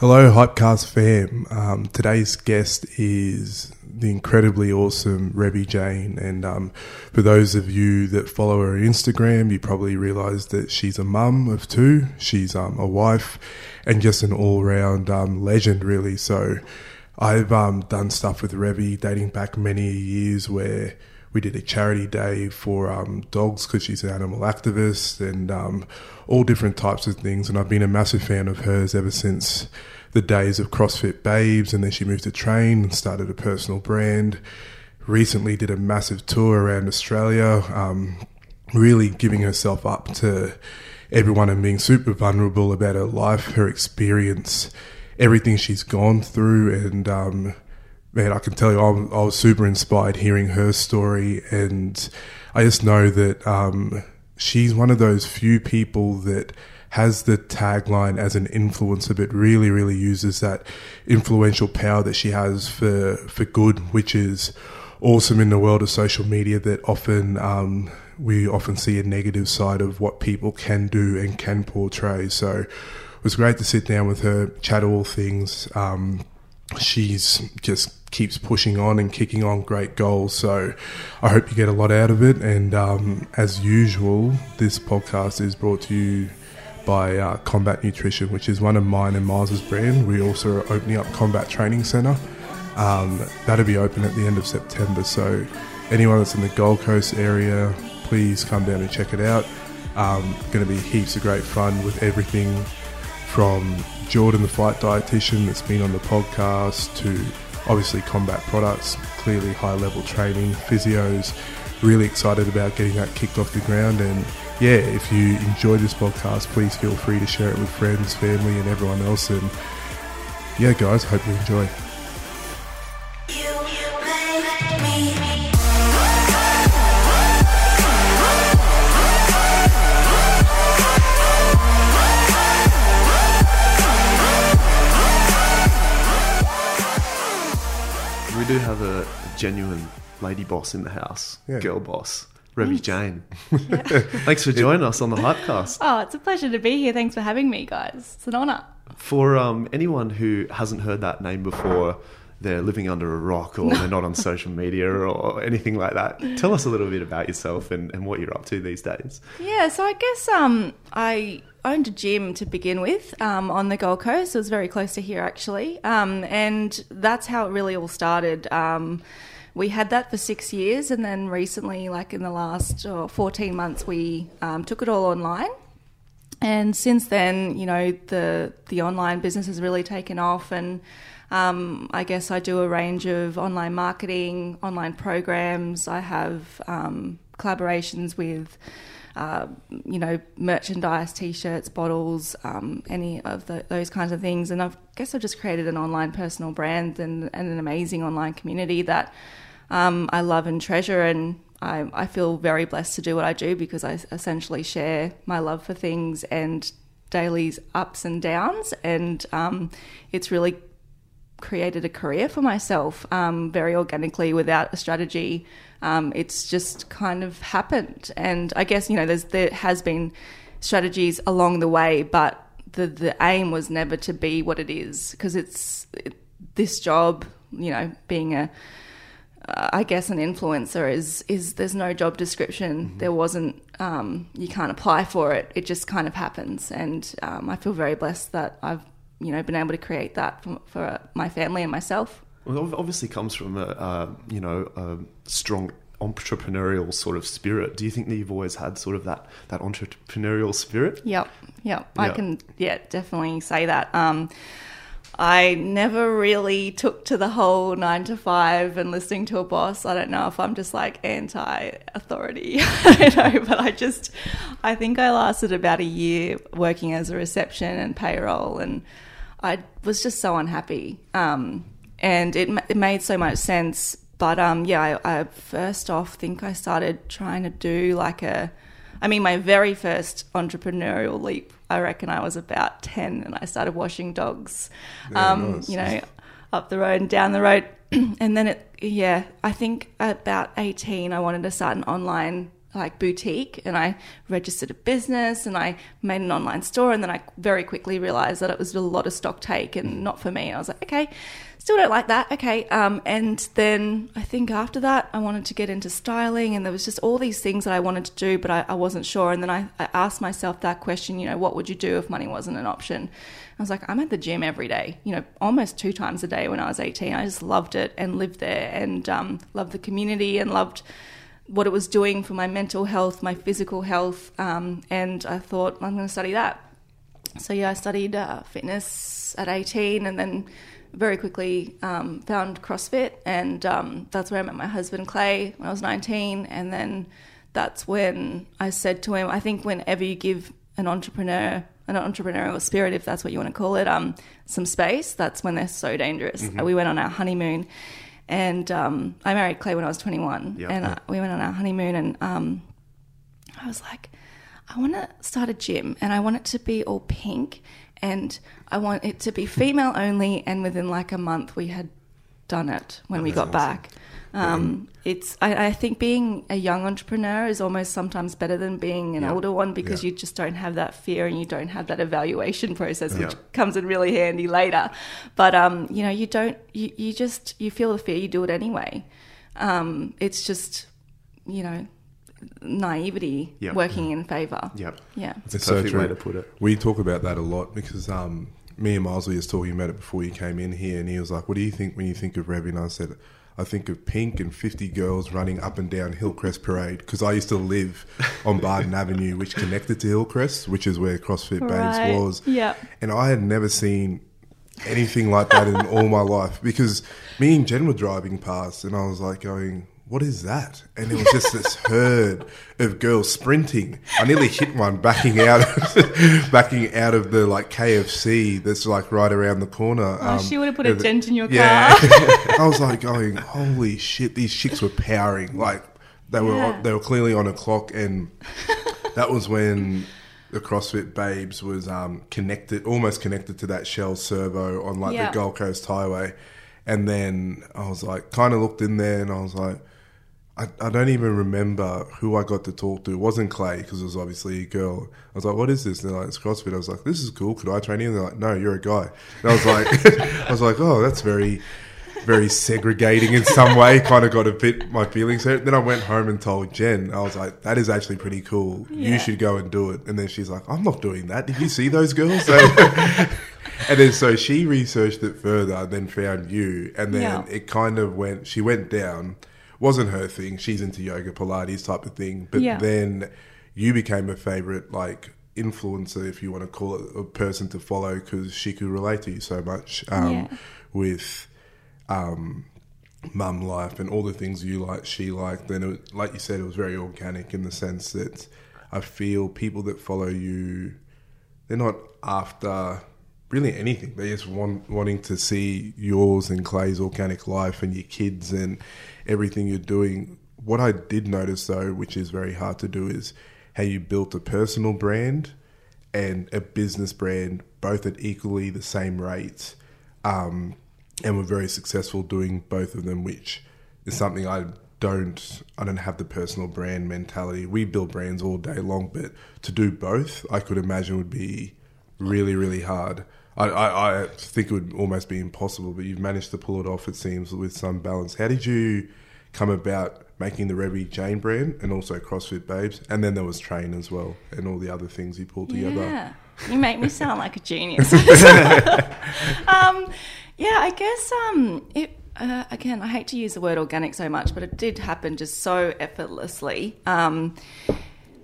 Hello, Hypecast fam. Um, today's guest is the incredibly awesome Revy Jane. And um, for those of you that follow her on Instagram, you probably realize that she's a mum of two, she's um, a wife, and just an all round um, legend, really. So I've um, done stuff with Revy dating back many years where we did a charity day for um, dogs because she's an animal activist and um, all different types of things. And I've been a massive fan of hers ever since the days of CrossFit Babes. And then she moved to train and started a personal brand. Recently, did a massive tour around Australia, um, really giving herself up to everyone and being super vulnerable about her life, her experience, everything she's gone through, and um, man, I can tell you, I, was super inspired hearing her story, and I just know that um, she's one of those few people that has the tagline as an influencer, but really, really uses that influential power that she has for for good, which is awesome in the world of social media. That often um, we often see a negative side of what people can do and can portray. So it was great to sit down with her, chat all things. Um, she's just keeps pushing on and kicking on great goals. So I hope you get a lot out of it. And um, as usual, this podcast is brought to you by uh, Combat Nutrition, which is one of mine and Miles's brand. We also are opening up Combat Training Centre. Um, that'll be open at the end of September. So anyone that's in the Gold Coast area, please come down and check it out. Um, going to be heaps of great fun with everything from Jordan, the flight dietitian that's been on the podcast, to obviously combat products, clearly high level training, physios. Really excited about getting that kicked off the ground. And yeah, if you enjoy this podcast, please feel free to share it with friends, family, and everyone else. And yeah, guys, hope you enjoy. Do have a, a genuine lady boss in the house, Yeah. girl boss, Revy Jane. Thanks for joining us on the Hypecast. Oh, it's a pleasure to be here. Thanks for having me, guys. It's an honour. For um, anyone who hasn't heard that name before, they're living under a rock or they're not on social media or anything like that. Tell us a little bit about yourself and, and what you're up to these days. Yeah, so I guess um, I owned a gym to begin with um, on the Gold Coast. It was very close to here, actually. Um, and that's how it really all started. Um, we had that for six years, and then recently, like in the last oh, 14 months, we um, took it all online. and since then, you know, the the online business has really taken off, and um, I guess I do a range of online marketing, online programs. I have um, collaborations with, uh, you know, merchandise, t-shirts, bottles, um, any of the, those kinds of things. And I guess I've just created an online personal brand and, and an amazing online community that um, I love and treasure, and I, I feel very blessed to do what I do because I essentially share my love for things and daily's ups and downs, and um, it's really created a career for myself um, very organically without a strategy. Um, it's just kind of happened, and I guess you know there's there has been strategies along the way, but the the aim was never to be what it is because it's it, this job, you know, being a uh, I guess an influencer is is there's no job description. There wasn't. Um, you can't apply for it. It just kind of happens, and um, I feel very blessed that I've you know been able to create that for, for my family and myself. Well, obviously comes from a, you know, a strong entrepreneurial sort of spirit. Do you think that you've always had sort of that, that entrepreneurial spirit? Yep, yep. I can, yeah, definitely say that. Um, I never really took to the whole nine to five and listening to a boss. I don't know if I'm just like anti authority. I don't know, but I just, I think I lasted about a year working as a reception and payroll, and I was just so unhappy. Um, and it, it made so much sense. But um, yeah, I, I first off think I started trying to do like a, I mean, my very first entrepreneurial leap, I reckon I was about 10 and I started washing dogs, um, nice. you know, up the road and down the road. and then it, yeah, I think at about 18, I wanted to start an online like boutique and I registered a business and I made an online store and then I very quickly realized that it was a lot of stock take and not for me. I was like, okay, still don't like that. Okay. Um, and then I think after that, I wanted to get into styling, and there was just all these things that I wanted to do, but I, I wasn't sure. And then I, I, asked myself that question, you know, what would you do if money wasn't an option? I was like, I'm at the gym every day, you know, almost two times a day when I was 18. I just loved it and lived there and um, loved the community and loved what it was doing for my mental health, my physical health. Um, and I thought, I'm going to study that. So, yeah, I studied uh, fitness at 18 and then very quickly um, found CrossFit, and um, that's where I met my husband Clay when I was 19. And then that's when I said to him, I think whenever you give an entrepreneur, an entrepreneurial spirit, if that's what you want to call it, um, some space, that's when they're so dangerous. Mm-hmm. We went on our honeymoon, and um, I married Clay when I was 21, yep. and uh, we went on our honeymoon, and um, I was like, I want to start a gym, and I want it to be all pink and I want it to be female only. And within like a month, we had done it when oh, we got awesome. back. Um, it's I, I, think being a young entrepreneur is almost sometimes better than being an yeah. older one because yeah. you just don't have that fear and you don't have that evaluation process, which yeah. comes in really handy later. But um, you know, you don't you, you just you feel the fear, you do it anyway. Um, it's just you know naivety yep. working in favour. Yep. Yeah. It's a perfect so way to put it. We talk about that a lot because um, me and Miles was talking about it before you came in here, and he was like, "What do you think when you think of Revy?" And I said. I think of pink and 50 girls running up and down Hillcrest Parade because I used to live on Barton Avenue, which connected to Hillcrest, which is where CrossFit right. Was. Yeah. And I had never seen anything like that in all my life because me and Jen were driving past and I was like going, what is that? And it was just this herd of girls sprinting. I nearly hit one backing out, backing out of the like KFC that's like right around the corner. Oh, um, she would have put a dent in your yeah. car. I was like going, holy shit! These chicks were powering. Like they were, yeah. they were clearly on a clock, and that was when the CrossFit Babes was um, connected, almost connected to that Shell servo on like yeah. the Gold Coast Highway. And then I was like, kind of looked in there, and I was like I, I don't even remember who I got to talk to. It wasn't Clay because it was obviously a girl. I was like, "What is this?" And they're like, "It's CrossFit." I was like, "This is cool. Could I train you?" And they're like, "No, you're a guy." And I was like, "I was like, oh, that's very." very segregating in some way. Kind of got a bit my feelings hurt. Then I went home and told Jen. I was like, "That is actually pretty cool. Yeah. You should go and do it." And then she's like, "I'm not doing that. Did you see those girls?" and then so she researched it further, then found you, and then yeah. it kind of went. She went down wasn't her thing. She's into yoga, Pilates type of thing. But yeah. then you became a favorite, like influencer, if you want to call it, a person to follow because she could relate to you so much um, yeah. with um, mum life and all the things you like, she liked. And it, like you said, it was very organic in the sense that I feel people that follow you, they're not after really anything. They just want wanting to see yours and Clay's organic life and your kids and everything you're doing. What I did notice though, which is very hard to do, is how you built a personal brand and a business brand both at equally the same rates, um, and were very successful doing both of them, which is something I don't I don't have the personal brand mentality. We build brands all day long, but to do both, I could imagine would be really really hard. I, I, I, think it would almost be impossible, but you've managed to pull it off. It seems with some balance. How did you come about making the Revy Jane brand and also CrossFit Babes, and then there was Train as well, and all the other things you pulled together. Yeah, you make me sound like a genius. um, yeah, I guess um, it. Uh, again, I hate to use the word organic so much, but it did happen just so effortlessly. Um,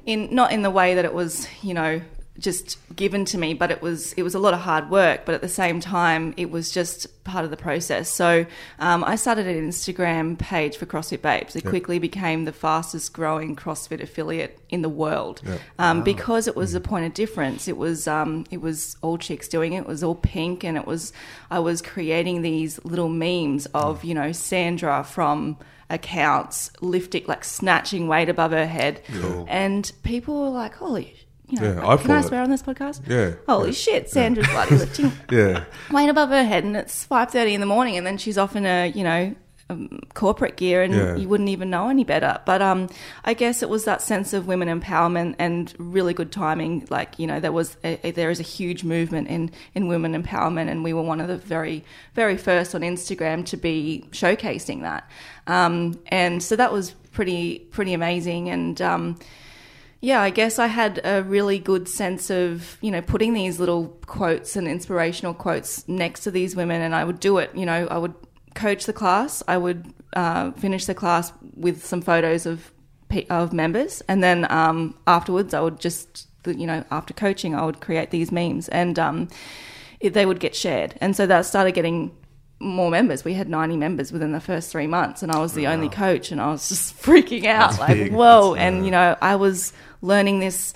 in not in the way that it was, you know, just given to me but it was it was a lot of hard work but at the same time it was just part of the process so um, i started an instagram page for crossfit babes it yep. quickly became the fastest growing crossfit affiliate in the world yep. um, wow. because it was a point of difference it was um, it was all chicks doing it it was all pink and it was i was creating these little memes of you know sandra from accounts lifting like snatching weight above her head cool. and people were like holy you know, yeah, I can I swear it. on this podcast? Yeah. Holy yeah. shit, Sandra's bloody lifting yeah. weight above her head and it's 5.30 in the morning and then she's off in a, you know, um, corporate gear and Yeah. you wouldn't even know any better. But um, I guess it was that sense of women empowerment and really good timing. Like you know, there was a, a- there is a huge movement in in women empowerment, and we were one of the very very first on Instagram to be showcasing that. Um, and so that was pretty pretty amazing and. Yeah, I guess I had a really good sense of, you know, putting these little quotes and inspirational quotes next to these women, and I would do it. You know, I would coach the class, I would uh, finish the class with some photos of of members, and then um, afterwards, I would just, you know, after coaching, I would create these memes, and um, it, they would get shared, and so that started getting more members. We had 90 members within the first three months, and I was the only coach, and I was just freaking out, That's like, big. whoa! That's, and uh, you know, I was learning this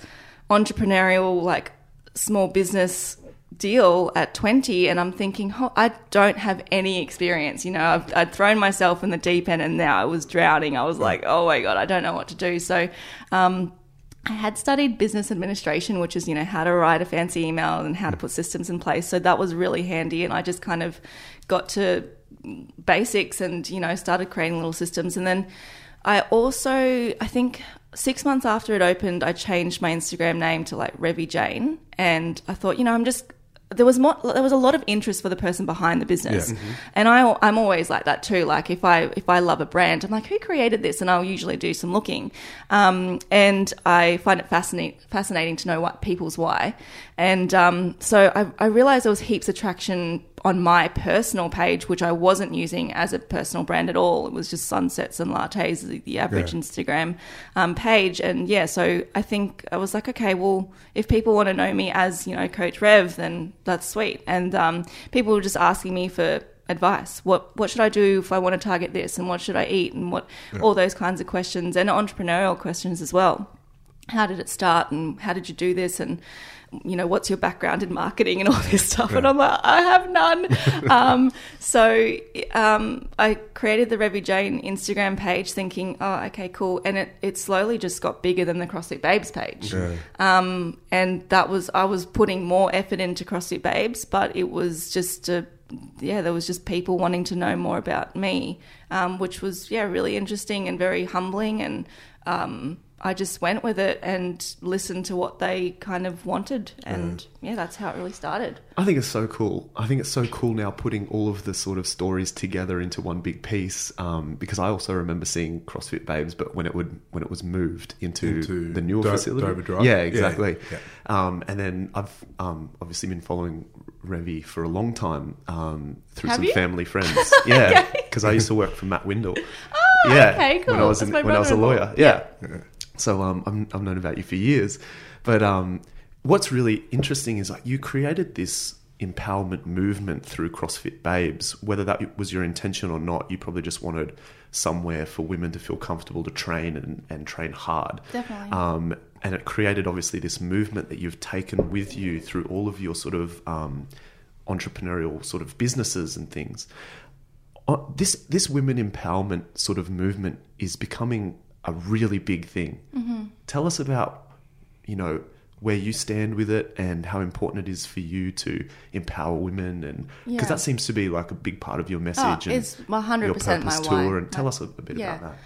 entrepreneurial, like, small business deal at 20 and i'm thinking oh, i don't have any experience you know I've, i'd thrown myself in the deep end and now i was drowning i was like oh my god i don't know what to do so um, I had studied business administration, which is, you know, how to write a fancy email and how to put systems in place. So that was really handy. And I just kind of got to basics and, you know, started creating little systems. And then I also, I think six months after it opened, I changed my Instagram name to like Revy Jane. And I thought, you know, I'm just, there was more, there was a lot of interest for the person behind the business. Yeah. And I, I'm always like that too. Like if I if I love a brand, I'm like, who created this? And I'll usually do some looking. Um, and I find it fascinating fascinating to know what people's why. And um, so I, I realized there was heaps of traction on my personal page, which I wasn't using as a personal brand at all. It was just sunsets and lattes, the, the average Yeah. Instagram um, page. And yeah, so I think I was like, okay, well, if people want to know me as, you know, Coach Rev, then that's sweet. And um, people were just asking me for advice. What what should I do if I want to target this and what should I eat and what all those kinds of questions and entrepreneurial questions as well. How did it start and how did you do this and you know what's your background in marketing and all this stuff and I'm like I have none. um, so um, I created the Revy Jane Instagram page thinking oh okay cool and it, it slowly just got bigger than the CrossFit Babes page Yeah. um, and that was I was putting more effort into CrossFit Babes, but it was just a yeah, there was just people wanting to know more about me, um, which was yeah really interesting and very humbling, and um, I just went with it and listened to what they kind of wanted, and yeah, that's how it really started. I think it's so cool. I think it's so cool now putting all of the sort of stories together into one big piece. Um, because I also remember seeing CrossFit Babes, but when it would when it was moved into, Into the newer Do- facility, Dover Drive? yeah, Yeah, exactly. yeah. Um, and then I've um, obviously been following Revy for a long time um, through Have some you? family friends. Yeah, because I used to work for Matt Windle. Oh, yeah, okay, cool. When I was in, when I was a brother-in-law. lawyer, yeah. So um, I'm, I've known about you for years, but um, what's really interesting is like you created this empowerment movement through CrossFit Babes. Whether that was your intention or not, you probably just wanted somewhere for women to feel comfortable to train and, and train hard. Definitely. Um, and it created obviously this movement that you've taken with you through all of your sort of um, entrepreneurial sort of businesses and things. Uh, This this women empowerment sort of movement is becoming a really big thing. Mm-hmm. Tell us about you know where you stand with it and how important it is for you to empower women and because Yeah. that seems to be like a big part of your message Oh, and it's 100% your my purpose tour and tell us a, bit yeah. about that.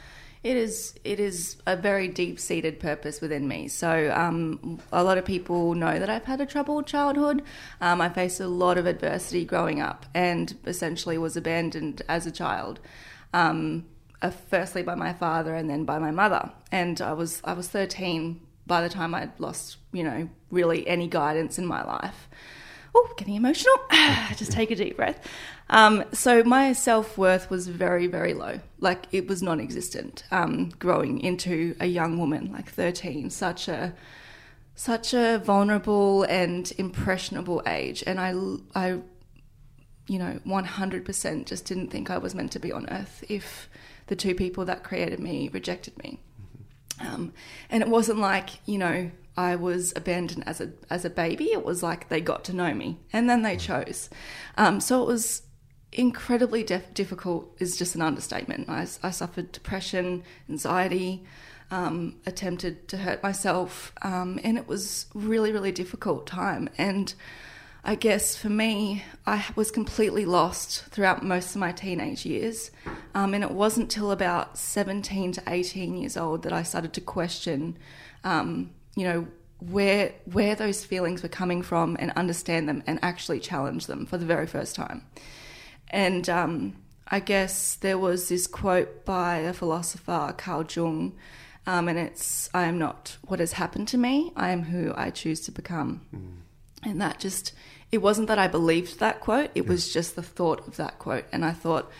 It is. It is a very deep-seated purpose within me. So, um, a lot of people know that I've had a troubled childhood. Um, I faced a lot of adversity growing up, and essentially was abandoned as a child. Um, uh, firstly by my father, and then by my mother. And I was I was thirteen by the time I'd lost, you know, really any guidance in my life. Oh, getting emotional. Just take a deep breath. Um, so my self worth was very, very low. Like it was non-existent. Um, growing into a young woman, like thirteen, such a such a vulnerable and impressionable age, and I, I, you know, one hundred percent just didn't think I was meant to be on earth if the two people that created me rejected me. Um, and it wasn't like you know I was abandoned as a as a baby. It was like they got to know me and then they chose. Um, so it was incredibly def- difficult. Is just an understatement. I, I suffered depression, anxiety, um, attempted to hurt myself, um, and it was really really difficult time. And I guess for me, I was completely lost throughout most of my teenage years. Um, and it wasn't till about 17 to 18 years old that I started to question, um, you know, where, where those feelings were coming from and understand them and actually challenge them for the very first time. And um, I guess there was this quote by a philosopher, Carl Jung, um, and it's I am not what has happened to me, I am who I choose to become. Mm. And that just, it wasn't that I believed that quote, it was just the thought of that quote. And I thought,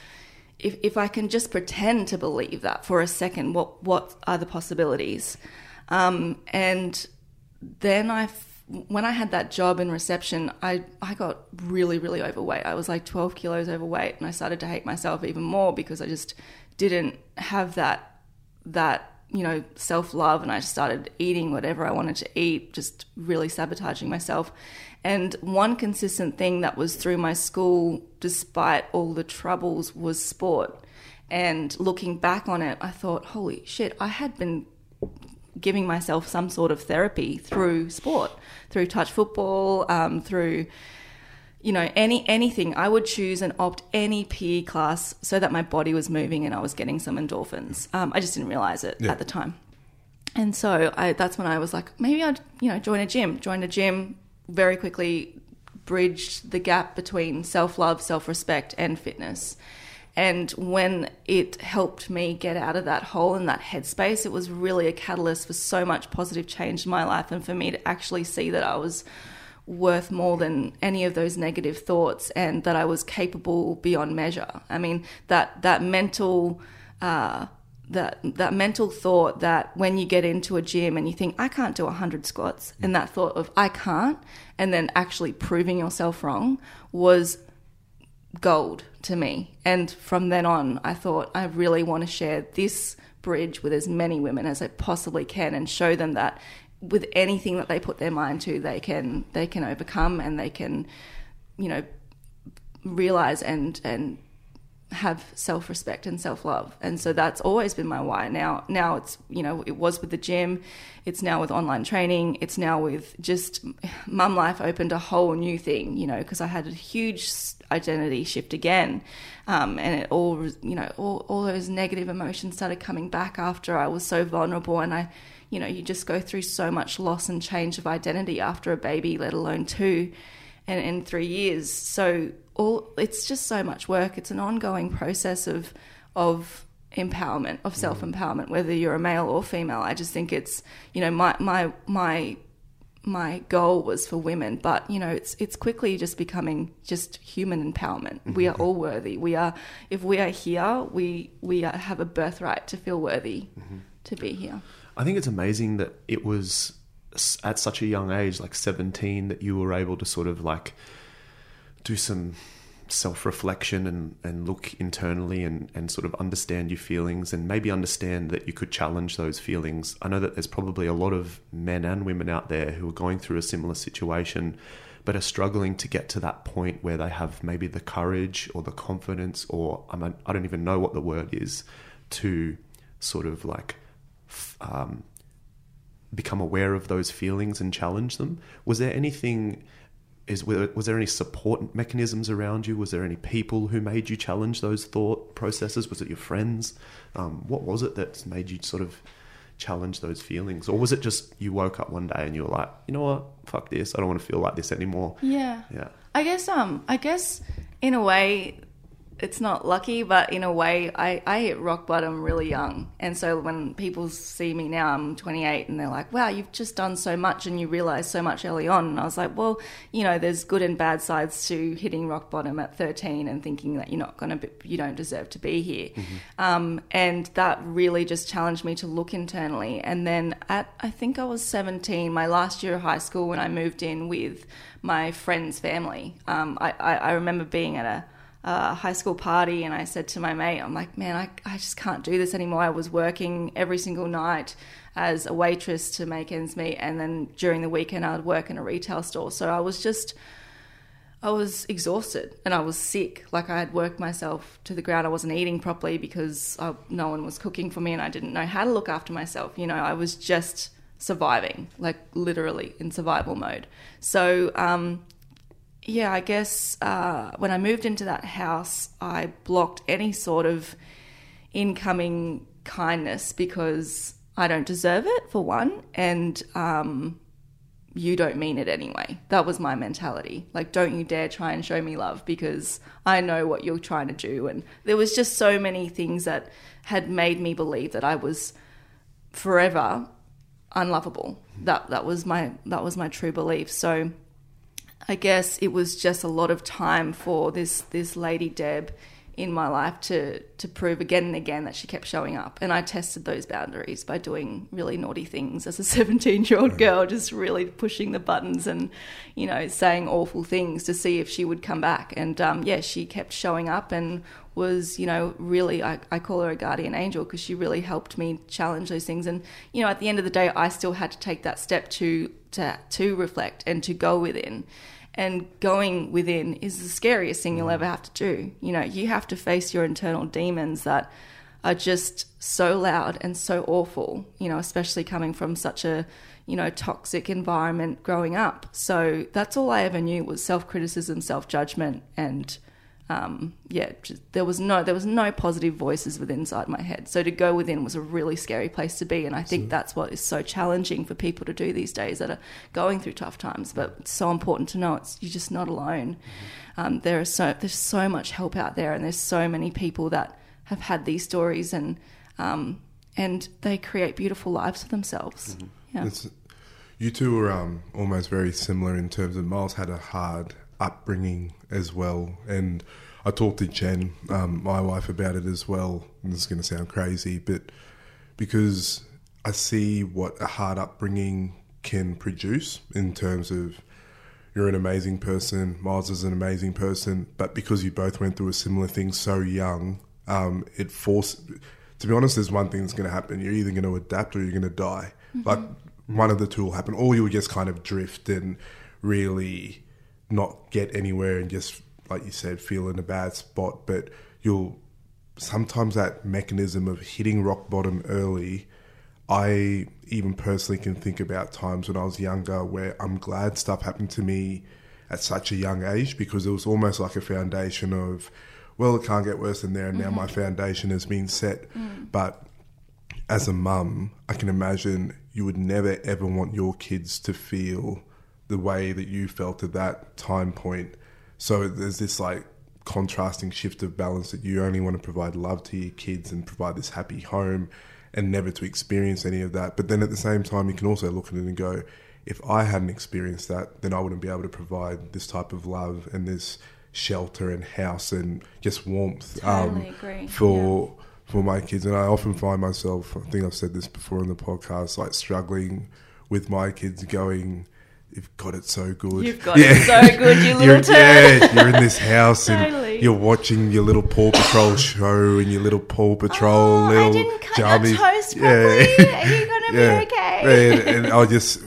if, if I can just pretend to believe that for a second, what, what are the possibilities? Um, and then I when I had that job in reception, I, I got really, really overweight. I was like 12 kilos overweight, and I started to hate myself even more because I just didn't have that, that you know, self love. And I started eating whatever I wanted to eat, just really sabotaging myself. And one consistent thing that was through my school, despite all the troubles, was sport. And looking back on it, I thought, holy shit, I had been giving myself some sort of therapy through sport, through touch football, um, through you know any anything. I would choose and opt any PE class so that my body was moving and I was getting some endorphins. Um, I just didn't realize it yeah. at the time, and so I, that's when I was like, maybe I'd you know join a gym. Join a gym very quickly, bridged the gap between self love, self respect, and fitness. And when it helped me get out of that hole and that headspace, it was really a catalyst for so much positive change in my life and for me to actually see that I was worth more than any of those negative thoughts and that I was capable beyond measure. I mean, that, that mental, uh, that that mental thought that when you get into a gym and you think I can't do 100 squats and that thought of I can't and then actually proving yourself wrong was gold to me. And from then on, I thought I really want to share this bridge with as many women as I possibly can and show them that with anything that they put their mind to, they can they can overcome and they can, you know, realize and and have self respect and self love. And so that's always been my why. Now now it's you know, it was with the gym, it's now with online training, it's now with just mum life opened a whole new thing, you know, because I had a huge identity shift again. Um, and it all you know, all, all those negative emotions started coming back after I was so vulnerable and I you know, you just go through so much loss and change of identity after a baby, let alone two and in three years. So all it's just so much work. It's an ongoing process of of empowerment, of self empowerment, whether you're a male or female. I just think it's you know my my my my goal was for women, but you know it's it's quickly just becoming just human empowerment. Mm-hmm. We are all worthy. We are if we are here, we we are, have a birthright to feel worthy mm-hmm. to be here. I think it's amazing that it was at such a young age, like 17, that you were able to sort of like do some self reflection and, and look internally and, and sort of understand your feelings and maybe understand that you could challenge those feelings. I know that there's probably a lot of men and women out there who are going through a similar situation but are struggling to get to that point where they have maybe the courage or the confidence or I, I don't even know what the word is to sort of like um, become aware of those feelings and challenge them. Was there anything? Is was there any support mechanisms around you? Was there any people who made you challenge those thought processes? Was it your friends? Um, what was it that made you sort of challenge those feelings, or was it just you woke up one day and you were like, you know what, fuck this, I don't want to feel like this anymore? Yeah, yeah. I guess um, I guess in a way it's not lucky, but in a way, I, I hit rock bottom really young. And so when people see me now, I'm 28, and they're like, wow, you've just done so much and you realize so much early on. And I was like, well, you know, there's good and bad sides to hitting rock bottom at 13 and thinking that you're not going to, you don't deserve to be here. Mm-hmm. Um, and that really just challenged me to look internally. And then at, I think I was 17, my last year of high school, when I moved in with my friend's family, um, I, I, I remember being at a, uh, high school party and I said to my mate, I'm like, man, I, I just can't do this anymore. I was working every single night as a waitress to make ends meet. And then during the weekend, I would work in a retail store. So I was just, I was exhausted and I was sick. Like I had worked myself to the ground. I wasn't eating properly because I, no one was cooking for me and I didn't know how to look after myself. You know, I was just surviving, like literally in survival mode. So, um, yeah, I guess uh, when I moved into that house, I blocked any sort of incoming kindness because I don't deserve it, for one, and um, you don't mean it anyway. That was my mentality. Like, don't you dare try and show me love because I know what you're trying to do. And there was just so many things that had made me believe that I was forever unlovable. That that was my that was my true belief. So I guess it was just a lot of time for this this lady Deb in my life to to prove again and again that she kept showing up. And I tested those boundaries by doing really naughty things as a 17 year old girl just really pushing the buttons and you know saying awful things to see if she would come back. And um, yeah she kept showing up and was you know really I, I call her a guardian angel because she really helped me challenge those things. And you know at the end of the day I still had to take that step to to to reflect and to go within and going within is the scariest thing you'll mm. ever have to do. You know, you have to face your internal demons that are just so loud and so awful, you know, especially coming from such a, you know, toxic environment growing up. So that's all I ever knew was self criticism, self judgment, and um, yeah, just, there was no there was no positive voices within inside my head. So to go within was a really scary place to be, and I think so, that's what is so challenging for people to do these days that are going through tough times. But it's so important to know it's you're just not alone. Mm-hmm. Um, there are so there's so much help out there, and there's so many people that have had these stories, and um, and they create beautiful lives for themselves. Mm-hmm. Yeah. It's, you two were um, almost very similar in terms of Miles had a hard upbringing as well. And I talked to Jen, um, my wife, about it as well. And this is going to sound crazy, but because I see what a hard upbringing can produce in terms of you're an amazing person, Miles is an amazing person, but because you both went through a similar thing so young, um, it forced. To be honest, there's one thing that's going to happen. You're either going to adapt or you're going to die. Mm-hmm. Like one of the two will happen, or you'll just kind of drift and really not get anywhere and just like you said feel in a bad spot but you'll sometimes that mechanism of hitting rock bottom early i even personally can think about times when i was younger where i'm glad stuff happened to me at such a young age because it was almost like a foundation of well it can't get worse than there and mm-hmm. now my foundation has been set mm. but as a mum i can imagine you would never ever want your kids to feel the way that you felt at that time point. So there's this like contrasting shift of balance that you only want to provide love to your kids and provide this happy home and never to experience any of that. But then at the same time, you can also look at it and go, if I hadn't experienced that, then I wouldn't be able to provide this type of love and this shelter and house and just warmth totally um, for yeah. for my kids. And I often find myself, I think I've said this before in the podcast, like struggling with my kids going, you've got it so good. You've got yeah. it so good, you little you're. Yeah, you're in this house totally. and you're watching your little Paw Patrol show and your little Paw Patrol oh, little I didn't cut jammies. toast properly. Yeah. Are you gonna yeah. be okay? And, and I just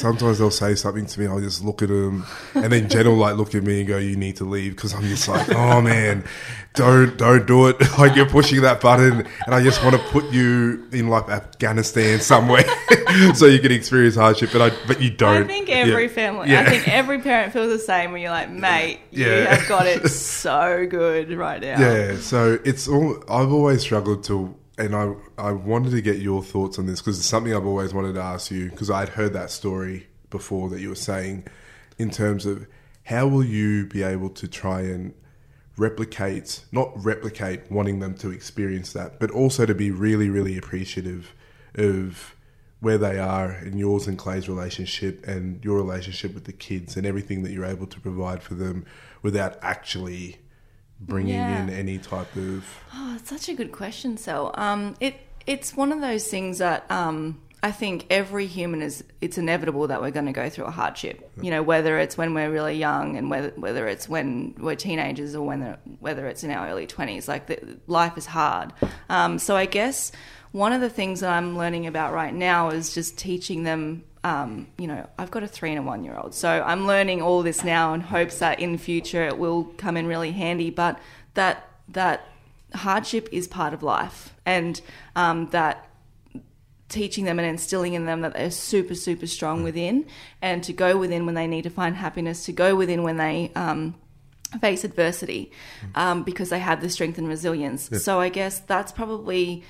sometimes they'll say something to me. I'll just look at them, and then Jen will like look at me and go, "You need to leave," because I'm just like, "Oh man, don't don't do it!" like you're pushing that button, and I just want to put you in like Afghanistan somewhere so you can experience hardship. But I but you don't. I think every yeah. family, yeah. I think every parent feels the same. When you're like, "Mate, you yeah. have got it so good right now." Yeah. So it's all. I've always struggled to and I I wanted to get your thoughts on this because it's something I've always wanted to ask you because I'd heard that story before that you were saying in terms of how will you be able to try and replicate not replicate wanting them to experience that but also to be really really appreciative of where they are in yours and Clay's relationship and your relationship with the kids and everything that you're able to provide for them without actually bringing yeah. in any type of? Oh, it's such a good question, So, Um, it it's one of those things that um, I think every human is. It's inevitable that we're going to go through a hardship. You know, whether it's when we're really young and whether whether it's when we're teenagers or when whether it's in our early twenties. Like the, life is hard. Um, so I guess one of the things that I'm learning about right now is just teaching them um, you know, I've got a three and a one year old. So I'm learning all this now in hopes that in the future it will come in really handy. But that that hardship is part of life, and um, that teaching them and instilling in them that they're super super strong within and to go within when they need to find happiness to go within when they um, face adversity um, because they have the strength and resilience so i guess that's probably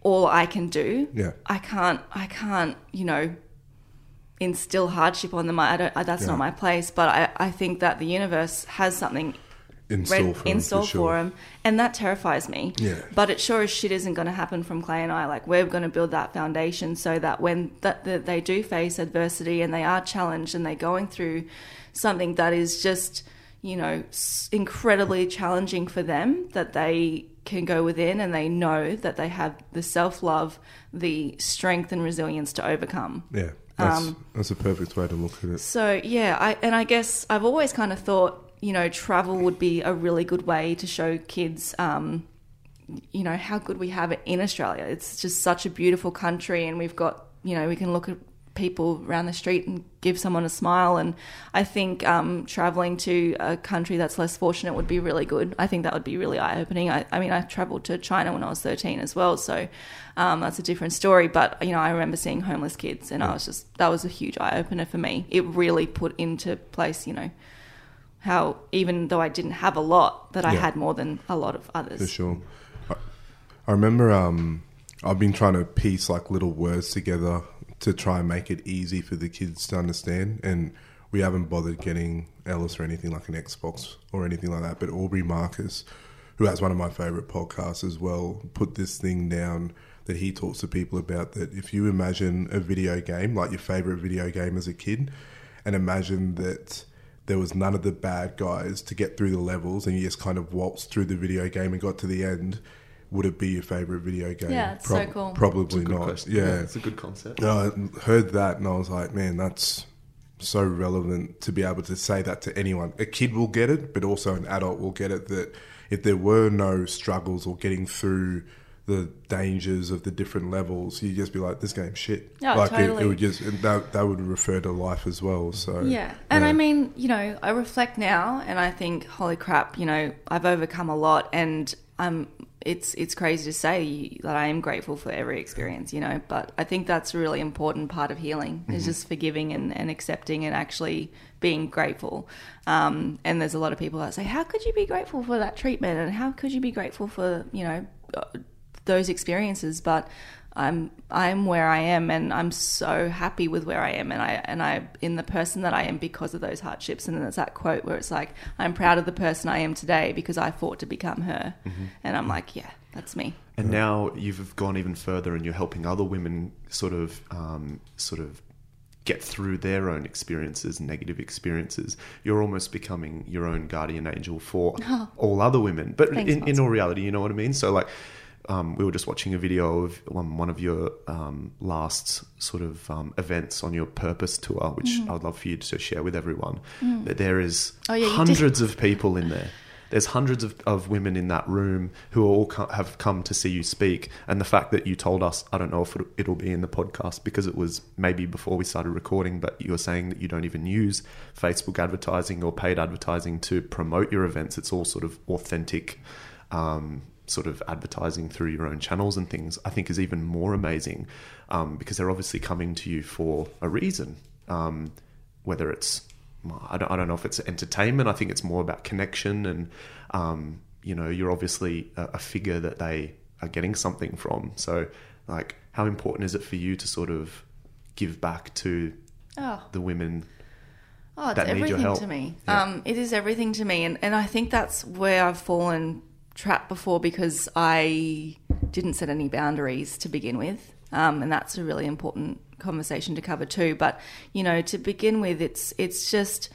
all i can do Yeah. i can't i can't you know instill hardship on them i don't I, that's Yeah. not my place but I, I think that the universe has something in store for in them, store for, for, sure. him, and that terrifies me. Yeah. But it sure as shit isn't going to happen from Clay and I. Like we're going to build that foundation so that when that, that they do face adversity and they are challenged and they're going through something that is just you know incredibly challenging for them, that they can go within and they know that they have the self love, the strength and resilience to overcome. Yeah, that's, Um, that's a perfect way to look at it. So yeah, I and I guess I've always kind of thought you know travel would be a really good way to show kids. Um, you know how good we have it in Australia. It's just such a beautiful country, and we've got you know we can look at people around the street and give someone a smile. And I think um, traveling to a country that's less fortunate would be really good. I think that would be really eye opening. I, I mean, I traveled to China when I was thirteen as well, so um, that's a different story. But you know, I remember seeing homeless kids, and I was just that was a huge eye opener for me. It really put into place, you know. How even though I didn't have a lot, that I Yeah. had more than a lot of others. For sure. I, I remember um, I've been trying to piece like little words together to try and make it easy for the kids to understand. And we haven't bothered getting Ellis or anything like an Xbox or anything like that. But Aubrey Marcus, who has one of my favorite podcasts as well, put this thing down that he talks to people about that if you imagine a video game, like your favorite video game as a kid, and imagine that there was none of the bad guys to get through the levels and you just kind of waltzed through the video game and got to the end, would it be your favorite video game? Yeah, it's so cool. Probably Good not. question. Yeah. it's a good concept. I heard that and I was like, man, that's so relevant to be able to say that to anyone. A kid will get it, but also an adult will get it that if there were no struggles or getting through the dangers of the different levels, you'd just be like, this game's shit. Yeah, like it, totally. it would just and that that would refer to life as well. So Yeah. And yeah. I mean, you know, I reflect now and I think, holy crap, you know, I've overcome a lot and I'm it's it's crazy to say that I am grateful for every experience, you know, but I think that's a really important part of healing is just forgiving and, and accepting and actually being grateful. Um, and there's a lot of people that say, how could you be grateful for that treatment? And how could you be grateful for, you know, uh, those experiences? But I'm I'm where I am, and I'm so happy with where I am, and I and I in the person that I am because of those hardships. And then there's that quote where it's like, I'm proud of the person I am today because I fought to become her, and I'm like, yeah, that's me. And now you've gone even further, and you're helping other women sort of, um, sort of get through their own experiences, negative experiences. You're almost becoming your own guardian angel for all other women. But Thanks, in, in all reality, you know what I mean. So like. Um, we were just watching a video of one, one of your um, last sort of um, events on your purpose tour, which I would love for you to share with everyone. That there is Oh, yeah, hundreds of people in there. There's hundreds of, of women in that room who all co- have come to see you speak. And the fact that you told us, I don't know if it- it'll be in the podcast because it was maybe before we started recording, but you were saying that you don't even use Facebook advertising or paid advertising to promote your events. It's all sort of authentic, um, sort of advertising through your own channels and things, I think is even more amazing um, because they're obviously coming to you for a reason. Um, whether it's I don't, I don't know if it's entertainment. I think it's more about connection, and um, you know, you're obviously a, a figure that they are getting something from. So, like, how important is it for you to sort of give back to Oh, the women? Oh, it's that need your everything to me. Yeah. Um, it is everything to me, and, and I think that's where I've fallen trapped before because I didn't set any boundaries to begin with, um, and that's a really important conversation to cover too. But you know, to begin with, it's it's just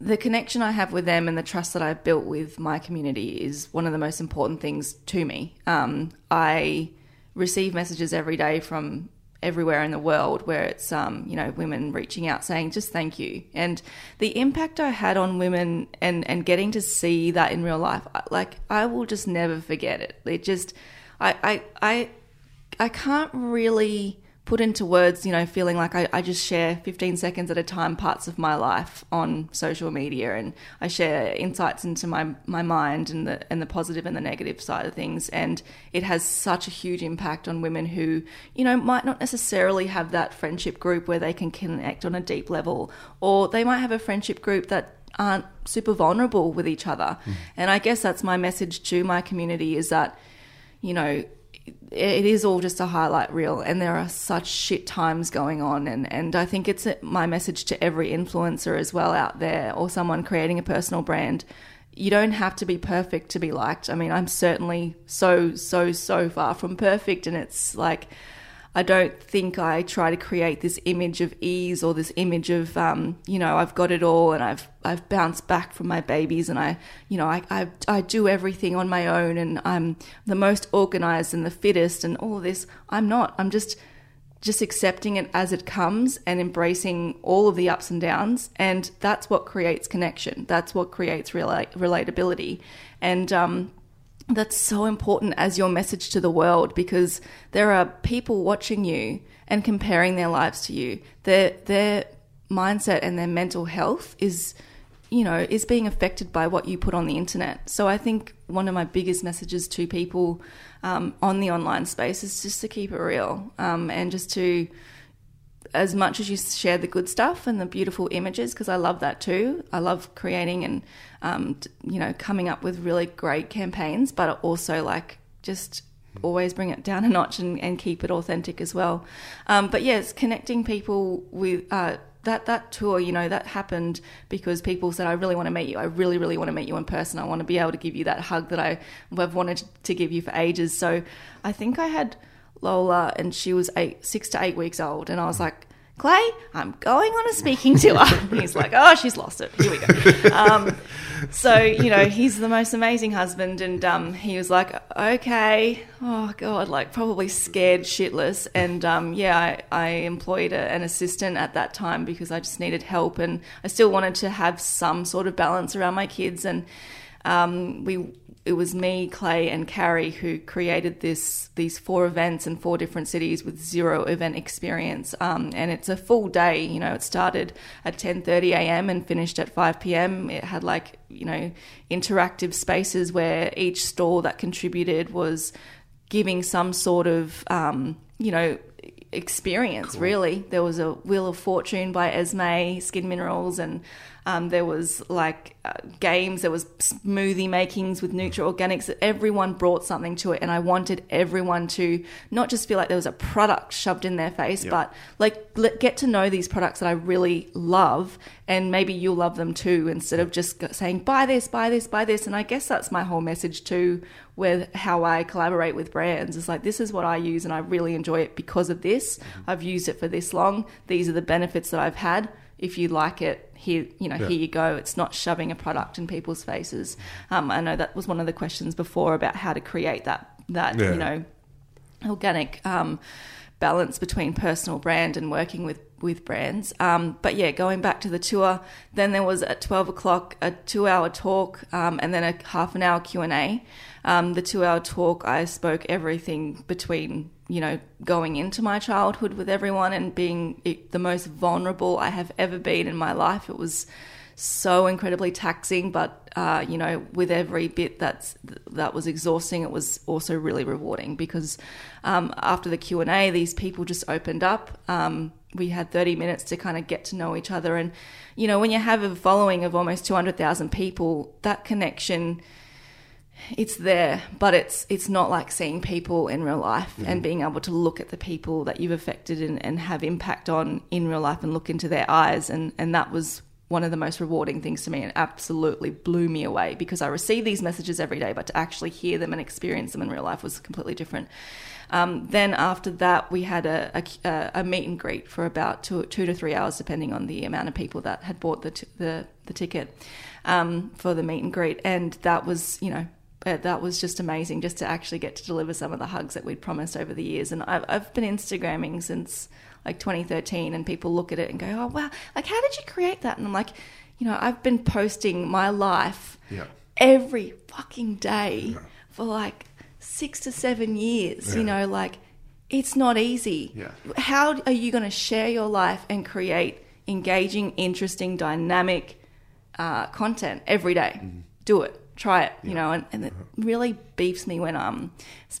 the connection I have with them and the trust that I've built with my community is one of the most important things to me. Um, I receive messages every day from everywhere in the world where it's um, you know women reaching out saying just thank you. And the impact I had on women and and getting to see that in real life like I will just never forget it. It just I I I, I can't really put into words, you know, feeling like I, I just share 15 seconds at a time parts of my life on social media and I share insights into my, my mind and the, and the positive and the negative side of things. And it has such a huge impact on women who, you know, might not necessarily have that friendship group where they can connect on a deep level, or they might have a friendship group that aren't super vulnerable with each other. Mm. And I guess that's my message to my community is that, you know, it is all just a highlight reel and there are such shit times going on and, and i think it's my message to every influencer as well out there or someone creating a personal brand you don't have to be perfect to be liked. I mean i'm certainly so so so far from perfect and it's like I don't think I try to create this image of ease or this image of, um, you know, I've got it all and I've I've bounced back from my babies and I, you know, I, I, I do everything on my own and I'm the most organized and the fittest and all this. I'm not. I'm just just accepting it as it comes and embracing all of the ups and downs and that's what creates connection that's what creates relate- relatability and um, that's so important as your message to the world because there are people watching you and comparing their lives to you. Their their mindset and their mental health is you know is being affected by what you put on the internet. So I think one of my biggest messages to people um, on the online space is just to keep it real um, and just to as much as you share the good stuff and the beautiful images, because I love that too. I love creating and, um, you know, coming up with really great campaigns, but also like just always bring it down a notch and, and keep it authentic as well. Um, but yes, connecting people with uh, that that tour, you know, that happened because people said, "I really want to meet you. I really, really want to meet you in person. I want to be able to give you that hug that I have wanted to give you for ages." So I think I had Lola, and she was eight, six to eight weeks old, and I was like, Clay, I'm going on a speaking tour. he's like, oh, she's lost it. Here we go. Um, so, you know, he's the most amazing husband. And um, he was like, okay, oh, God, like probably scared shitless. And um, yeah, I, I employed a, an assistant at that time because I just needed help. And I still wanted to have some sort of balance around my kids. And um, we it was me, Clay, and Carrie who created this these four events in four different cities with zero event experience. Um, and it's a full day. You know, it started at 10:30 a.m. and finished at 5 p.m. It had like you know interactive spaces where each store that contributed was giving some sort of um, you know experience cool. really there was a wheel of fortune by Esmi skin minerals and um, there was like uh, games, there was smoothie makings with Nutra Organics. Everyone brought something to it, and I wanted everyone to not just feel like there was a product shoved in their face, yep. but like let, get to know these products that I really love, and maybe you'll love them too. Instead of just saying buy this, buy this, buy this, and I guess that's my whole message too with how I collaborate with brands. Is like this is what I use, and I really enjoy it because of this. Mm-hmm. I've used it for this long. These are the benefits that I've had if you like it, here you know yeah. here you go. It's not shoving a product in people's faces. Um, I know that was one of the questions before about how to create that that yeah. you know organic um, balance between personal brand and working with with brands. Um, but yeah, going back to the tour, then there was at twelve o'clock a two hour talk um, and then a half an hour Q and A. Um, the two hour talk, I spoke everything between you know, going into my childhood with everyone and being the most vulnerable I have ever been in my life. It was so incredibly taxing, but uh, you know, with every bit that's that was exhausting, it was also really rewarding because um, after the Q and A, these people just opened up. Um, we had 30 minutes to kind of get to know each other, and you know, when you have a following of almost 200,000 people, that connection it's there, but it's it's not like seeing people in real life mm-hmm. and being able to look at the people that you've affected and, and have impact on in real life and look into their eyes and and that was one of the most rewarding things to me and absolutely blew me away because I receive these messages every day, but to actually hear them and experience them in real life was completely different. Um, then after that, we had a, a, a, meet and greet for about two, two to three hours, depending on the amount of people that had bought the, t- the, the ticket um, for the meet and greet. And that was, you know, but that was just amazing just to actually get to deliver some of the hugs that we'd promised over the years. And I've, I've been Instagramming since like 2013, and people look at it and go, "Oh wow, like how did you create that?" And I'm like, you know, I've been posting my life yeah. every fucking day yeah. for like six to seven years. Yeah. You know, like it's not easy. Yeah. How are you going to share your life and create engaging, interesting, dynamic uh, content every day? Do it. Try it, you know, and, and it really beefs me when um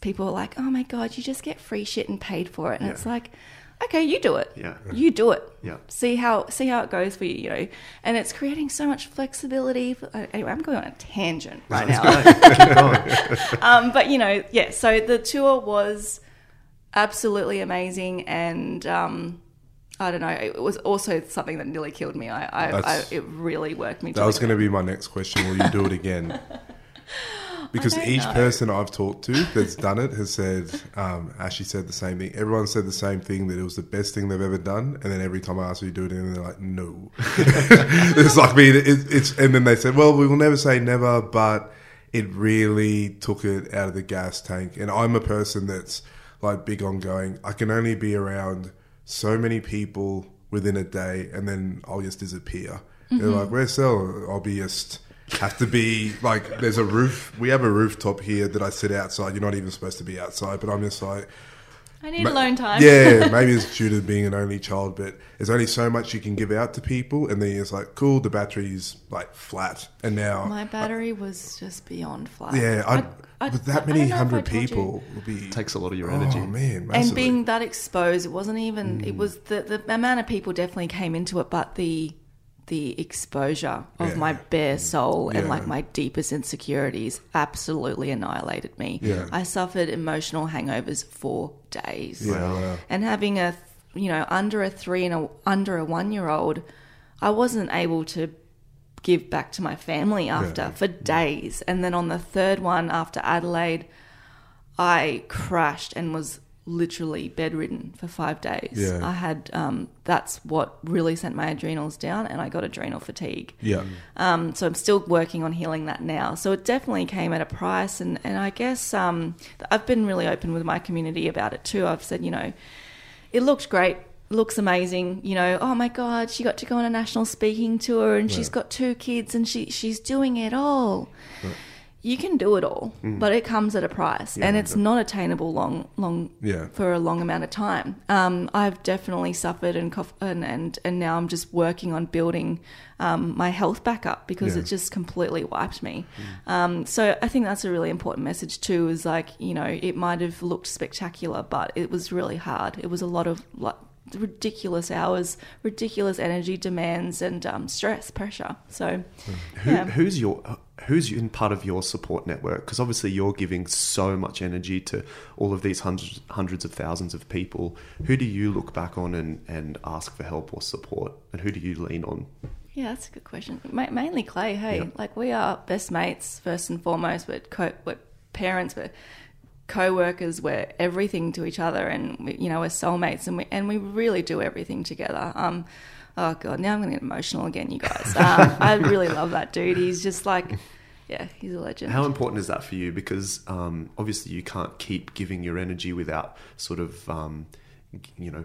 people are like, "Oh my god, you just get free shit and paid for it," and Yeah. it's like, okay, you do it, Yeah. you do it, Yeah. See how see how it goes for you, you know, and it's creating so much flexibility. For, uh, anyway, I'm going on a tangent right now. Um, but you know, yeah. So the tour was absolutely amazing, and um, I don't know. It was also something that nearly killed me. I, I, I it really worked me. That was going to be my next question. Will you do it again? Because each know. person I've talked to that's done it has said, um, Ashley said the same thing. Everyone said the same thing that it was the best thing they've ever done. And then every time I ask you do it again, they're like, no. it's like me. It, it's and then they said, well, we will never say never, but it really took it out of the gas tank. And I'm a person that's like big on going. I can only be around so many people within a day, and then I'll just disappear. They're Mm-hmm. like, where's Sel? I'll be just have to be like there's a roof we have a rooftop here that I sit outside. You're not even supposed to be outside, but I'm just like I need alone time. yeah, maybe it's due to being an only child, but there's only so much you can give out to people, and then it's like, cool, the battery's like flat, and now, My battery was just beyond flat. yeah, I, I- I- with that don't many I hundred people, will be Takes a lot of your oh energy. man, massively. and being that exposed, it wasn't even. Mm. It was the the amount of people definitely came into it, but the the exposure of Yeah. my bare mm. soul and like my deepest insecurities absolutely annihilated me. Yeah. I suffered emotional hangovers for days. yeah, wow. and having a you know under a three and a under a one year old i wasn't able to give back to my family after for days and then on the third one after adelaide i crashed and was literally bedridden for five days Yeah. i had um, that's what really sent my adrenals down and i got adrenal fatigue yeah, um, so I'm still working on healing that now. So it definitely came at a price, and and I guess um, I've been really open with my community about it too. I've said, you know, it looked great, looks amazing. You know, oh my god, she got to go on a national speaking tour, and she's got two kids, and she she's doing it all. You can do it all, but it comes at a price, and it's not attainable long, long Yeah. for a long amount of time. Um, I've definitely suffered and, and and now I'm just working on building um, my health back up because Yeah. it just completely wiped me. Um, so I think that's a really important message too. Is like you know it might have looked spectacular, but it was really hard. It was a lot of like ridiculous hours, ridiculous energy demands, and um, stress, pressure. So Who, yeah. Who's your who's in part of your support network? Because obviously you're giving so much energy to all of these hundreds hundreds of thousands of people. Who do you look back on and, and ask for help or support? And who do you lean on? Yeah, that's a good question. Ma- mainly Clay. Hey, like we are best mates first and foremost. We're co- we're parents. We're co-workers. We're everything to each other, and we, you know we're soulmates, and we and we really do everything together. Um, oh god, now I'm going to get emotional again, you guys. Um, I really love that dude. He's just like, yeah, he's a legend. How important is that for you? Because um, obviously you can't keep giving your energy without sort of um, you know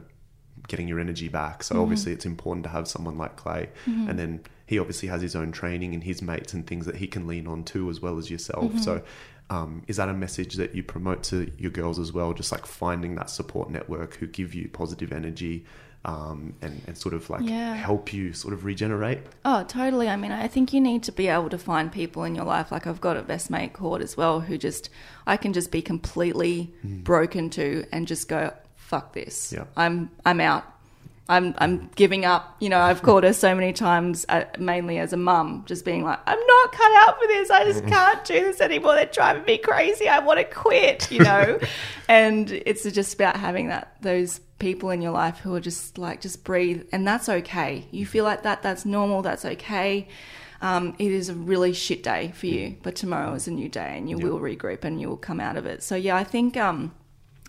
getting your energy back. So obviously it's important to have someone like Clay, and then he obviously has his own training and his mates and things that he can lean on too, as well as yourself. So. Um, is that a message that you promote to your girls as well? Just like finding that support network who give you positive energy um, and, and sort of like Yeah. help you sort of regenerate? Oh, totally. I mean, I think you need to be able to find people in your life. Like I've got a best mate Cord as well, who just I can just be completely broken to and just go, fuck this. Yeah. I'm I'm out. I'm I'm giving up. You know, I've called her so many times, uh, mainly as a mum, just being like, I'm not cut out for this. I just can't do this anymore. They're driving me crazy. I want to quit. You know, and it's just about having that those people in your life who are just like just breathe, and that's okay. You feel like that. That's normal. That's okay. Um, it is a really shit day for you, but tomorrow is a new day, and you will regroup and you will come out of it. So yeah, I think. Um,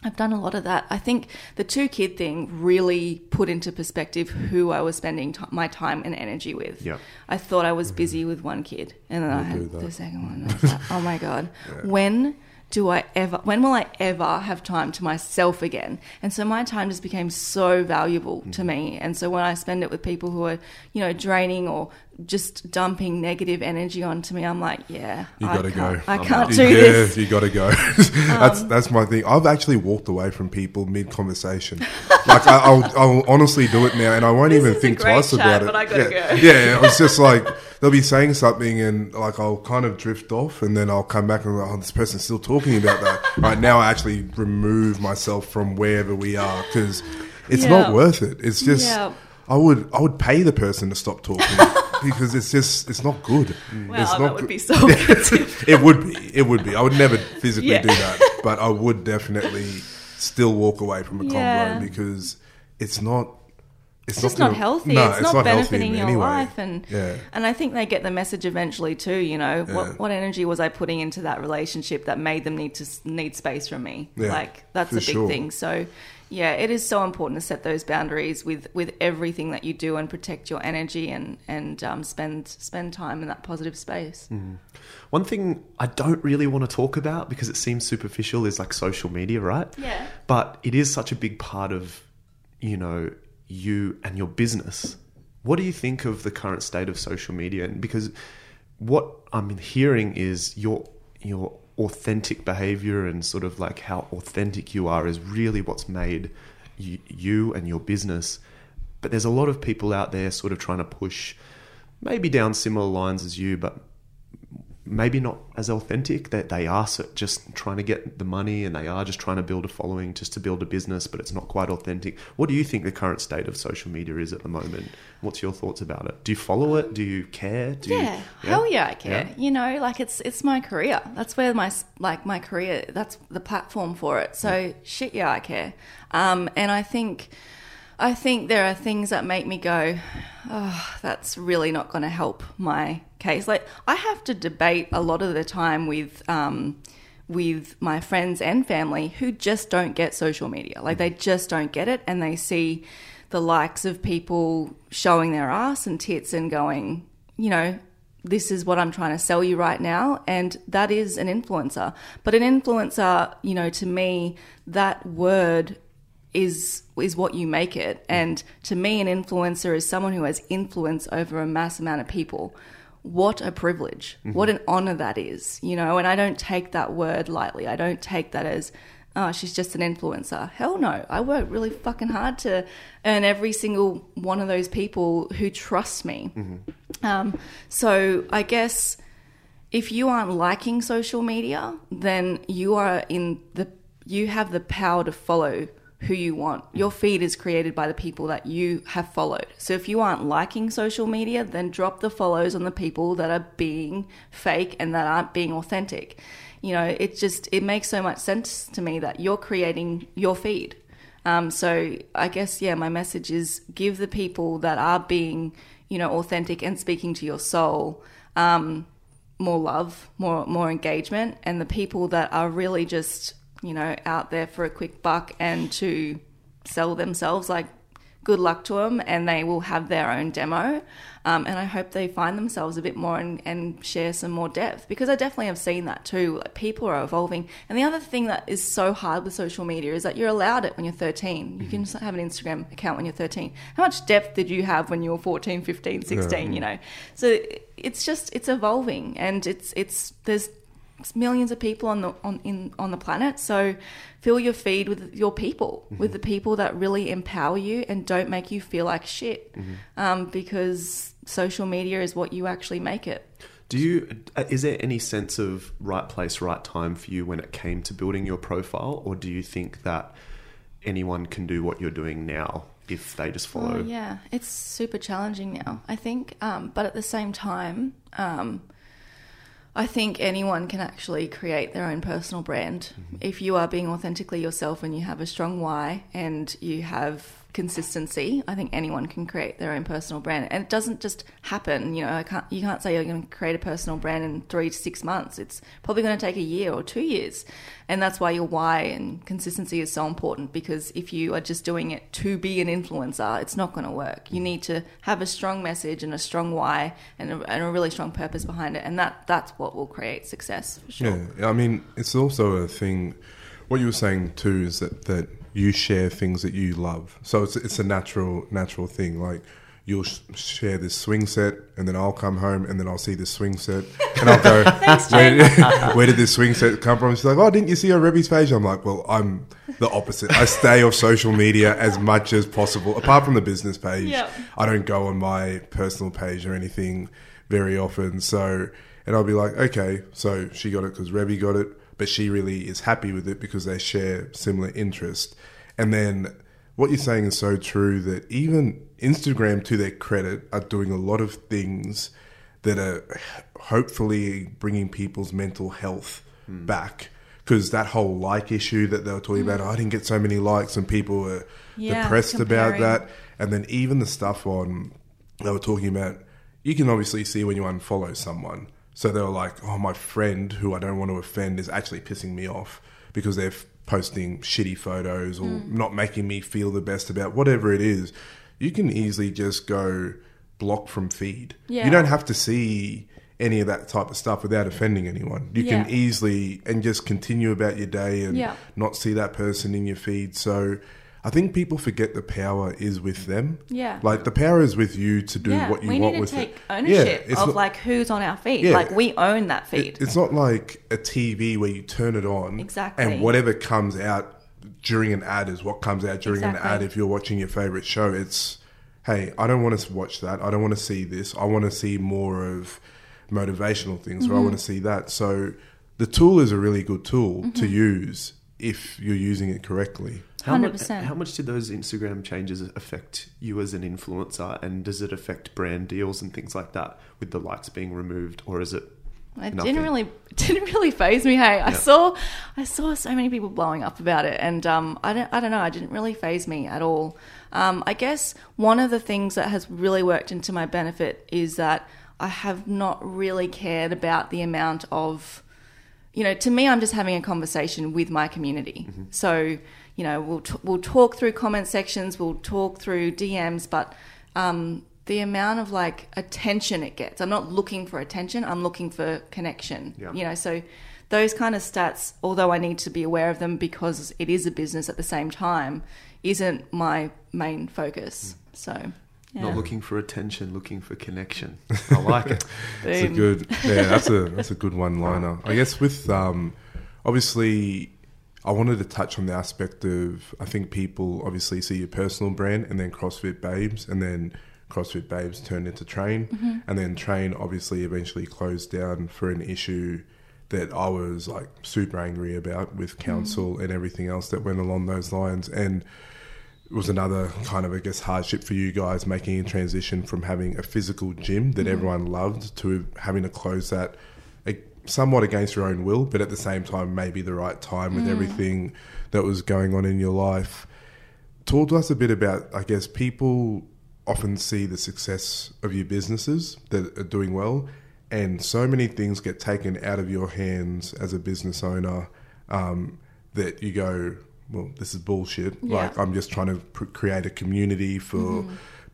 I've done a lot of that. I think the two kid thing really put into perspective who I was spending t- my time and energy with. Yep. I thought I was busy with one kid, and then I had the second one. and I was like, oh my god, when do I ever? When will I ever have time to myself again? And so my time just became so valuable to mm. me. And so when I spend it with people who are, you know, draining or just dumping negative energy onto me, I'm like, yeah, You gotta can't- go. I can't do yeah, this. you got to go. that's Um, that's my thing. I've actually walked away from people mid conversation. like I, I'll, I'll honestly do it now, and I won't This even think twice chat, about it. but I gotta yeah. go. yeah, it's just like they'll be saying something, and like I'll kind of drift off, and then I'll come back and go, oh, this person's still talking about that. right now, I actually remove myself from wherever we are because it's Yeah. not worth it. It's just. Yeah. I would I would pay the person to stop talking because it's just it's not good. Wow, it's that not would good. be so. It would be. It would be. I would never physically Yeah. do that, but I would definitely still walk away from a Yeah. convo because it's not. It's just not gonna- healthy. No, it's, not, healthy benefiting in your any way. life, and Yeah. and I think they get the message eventually too. You know, what what energy was I putting into that relationship that made them need to need space from me? Like that's for a big sure. thing. So. Yeah, it is so important to set those boundaries with, with everything that you do and protect your energy and and um, spend spend time in that positive space. One thing I don't really want to talk about because it seems superficial is like social media, right? Yeah. But it is such a big part of, you know, you and your business. What do you think of the current state of social media? And because what I'm hearing is your your authentic behavior and sort of like how authentic you are is really what's made you, you and your business. But there's a lot of people out there sort of trying to push maybe down similar lines as you, but maybe not as authentic. That they are just trying to get the money and they are just trying to build a following just to build a business, but it's not quite authentic. What do you think the current state of social media is at the moment? What's your thoughts about it? Do you follow it? Do you care? Do you, yeah, hell yeah, I care. Yeah? You know, like it's it's my career. That's where my like my career. That's the platform for it. So shit, yeah, I care. Um, and I think, I think there are things that make me go, oh, that's really not going to help my case. Like I have to debate a lot of the time with. Um, with my friends and family who just don't get social media. Like they just don't get it and they see the likes of people showing their ass and tits and going, you know, this is what I'm trying to sell you right now. And that is an influencer. But an influencer, you know, to me, that word is is what you make it. And to me, an influencer is someone who has influence over a mass amount of people. What a privilege! What an honor that is, you know. And I don't take that word lightly. I don't take that as, oh, she's just an influencer. Hell no! I work really fucking hard to earn every single one of those people who trust me. Um, so I guess if you aren't liking social media, then you are in the you have the power to follow who you want. Your feed is created by the people that you have followed. So if you aren't liking social media, then drop the follows on the people that are being fake and that aren't being authentic. You know, it just it makes so much sense to me that you're creating your feed. Um, so I guess yeah, my message is give the people that are being you know authentic and speaking to your soul um, more love, more more engagement, and the people that are really just you know out there for a quick buck and to sell themselves like good luck to them and they will have their own demo. Um, and i hope they find themselves a bit more and, and share some more depth because i definitely have seen that too. Like, people are evolving. And the other thing that is so hard with social media is that you're allowed it when you're 13 you can just have an instagram account when you're 13 how much depth did you have when you were 14 15 16 you know? So it's just it's evolving and it's it's there's millions of people on the on in on the planet so fill your feed with your people with the people that really empower you and don't make you feel like shit um, because social media is what you actually make it Do you? uh, Is there any sense of right place, right time for you when it came to building your profile, or do you think that anyone can do what you're doing now if they just follow? Oh, yeah, it's super challenging now, I think. Um, but at the same time, um, I think anyone can actually create their own personal brand. Mm-hmm. If you are being authentically yourself and you have a strong why and you have consistency. I think anyone can create their own personal brand, and it doesn't just happen. You know, I can't. You can't say you're going to create a personal brand in three to six months. It's probably going to take a year or two years, and that's why your why and consistency is so important. Because if you are just doing it to be an influencer, it's not going to work. You need to have a strong message and a strong why and a, and a really strong purpose behind it, and that that's what will create success for sure. Yeah, I mean, it's also a thing. What you were saying too is that that you share things that you love, so it's it's a natural natural thing. Like you'll sh- share this swing set, and then I'll come home, and then I'll see this swing set, and I'll go, where, where did this swing set come from? She's like, oh, didn't you see on Revy's page? I'm like, well, I'm the opposite. I stay off social media as much as possible, apart from the business page. Yep. I don't go on my personal page or anything very often. So, and I'll be like, okay, so she got it because Rebby got it, but she really is happy with it because they share similar interest. And then what you're saying is so true that even Instagram, to their credit, are doing a lot of things that are hopefully bringing people's mental health hmm. back. Because that whole like issue that they were talking about, hmm. oh, I didn't get so many likes, and people were Yeah, depressed about that. And then even the stuff on they were talking about, you can obviously see when you unfollow someone. So they were like, oh, my friend who I don't want to offend is actually pissing me off because they're f- posting shitty photos or Hmm. not making me feel the best about whatever it is. You can easily just go block from feed. Yeah. You don't have to see any of that type of stuff without offending anyone. You can easily and just continue about your day and Yeah. not see that person in your feed. So I think people forget the power is with them. Yeah. Like the power is with you to do yeah, what you we want need to take it. ownership it's of not- like who's on our feed. Yeah. Like we own that feed. it- it's not like a TV where you turn it on Exactly. and whatever comes out during an ad is what comes out during an ad if you're watching your favorite show. It's hey, I don't want to watch that. I don't want to see this. I want to see more of motivational things Mm-hmm. or I want to see that. So the tool is a really good tool Mm-hmm. to use if you're using it correctly. How much, 100%. how much did those Instagram changes affect you as an influencer, and does it affect brand deals and things like that with the likes being removed, or is it? It Nothing. didn't really didn't really faze me. Hey, I Yeah. saw I saw so many people blowing up about it, and um, I don't I don't know. I didn't really faze me at all. Um, I guess one of the things that has really worked into my benefit is that I have not really cared about the amount of you know, to me, I'm just having a conversation with my community. So, you know, we'll t- we'll talk through comment sections, we'll talk through DMs, but um, the amount of like attention it gets, I'm not looking for attention. I'm looking for connection. Yeah. You know, so those kind of stats, although I need to be aware of them because it is a business at the same time, isn't my main focus. So, yeah. Not looking for attention, looking for connection. I like it. It's a good, yeah. That's a that's a good one liner. I guess with um, obviously, I wanted to touch on the aspect of I think people obviously see your personal brand and then CrossFit Babes and then CrossFit Babes turned into Train. Mm-hmm. and then Train obviously eventually closed down for an issue that I was like super angry about with council and everything else that went along those lines. And it was another kind of, I guess, hardship for you guys making a transition from having a physical gym that everyone loved to having to close that somewhat against your own will, but at the same time, maybe the right time with everything that was going on in your life. Talk to us a bit about, I guess, people often see the success of your businesses that are doing well, and so many things get taken out of your hands as a business owner um, that you go, well, this is bullshit. Yeah. Like, I'm just trying to pr- create a community for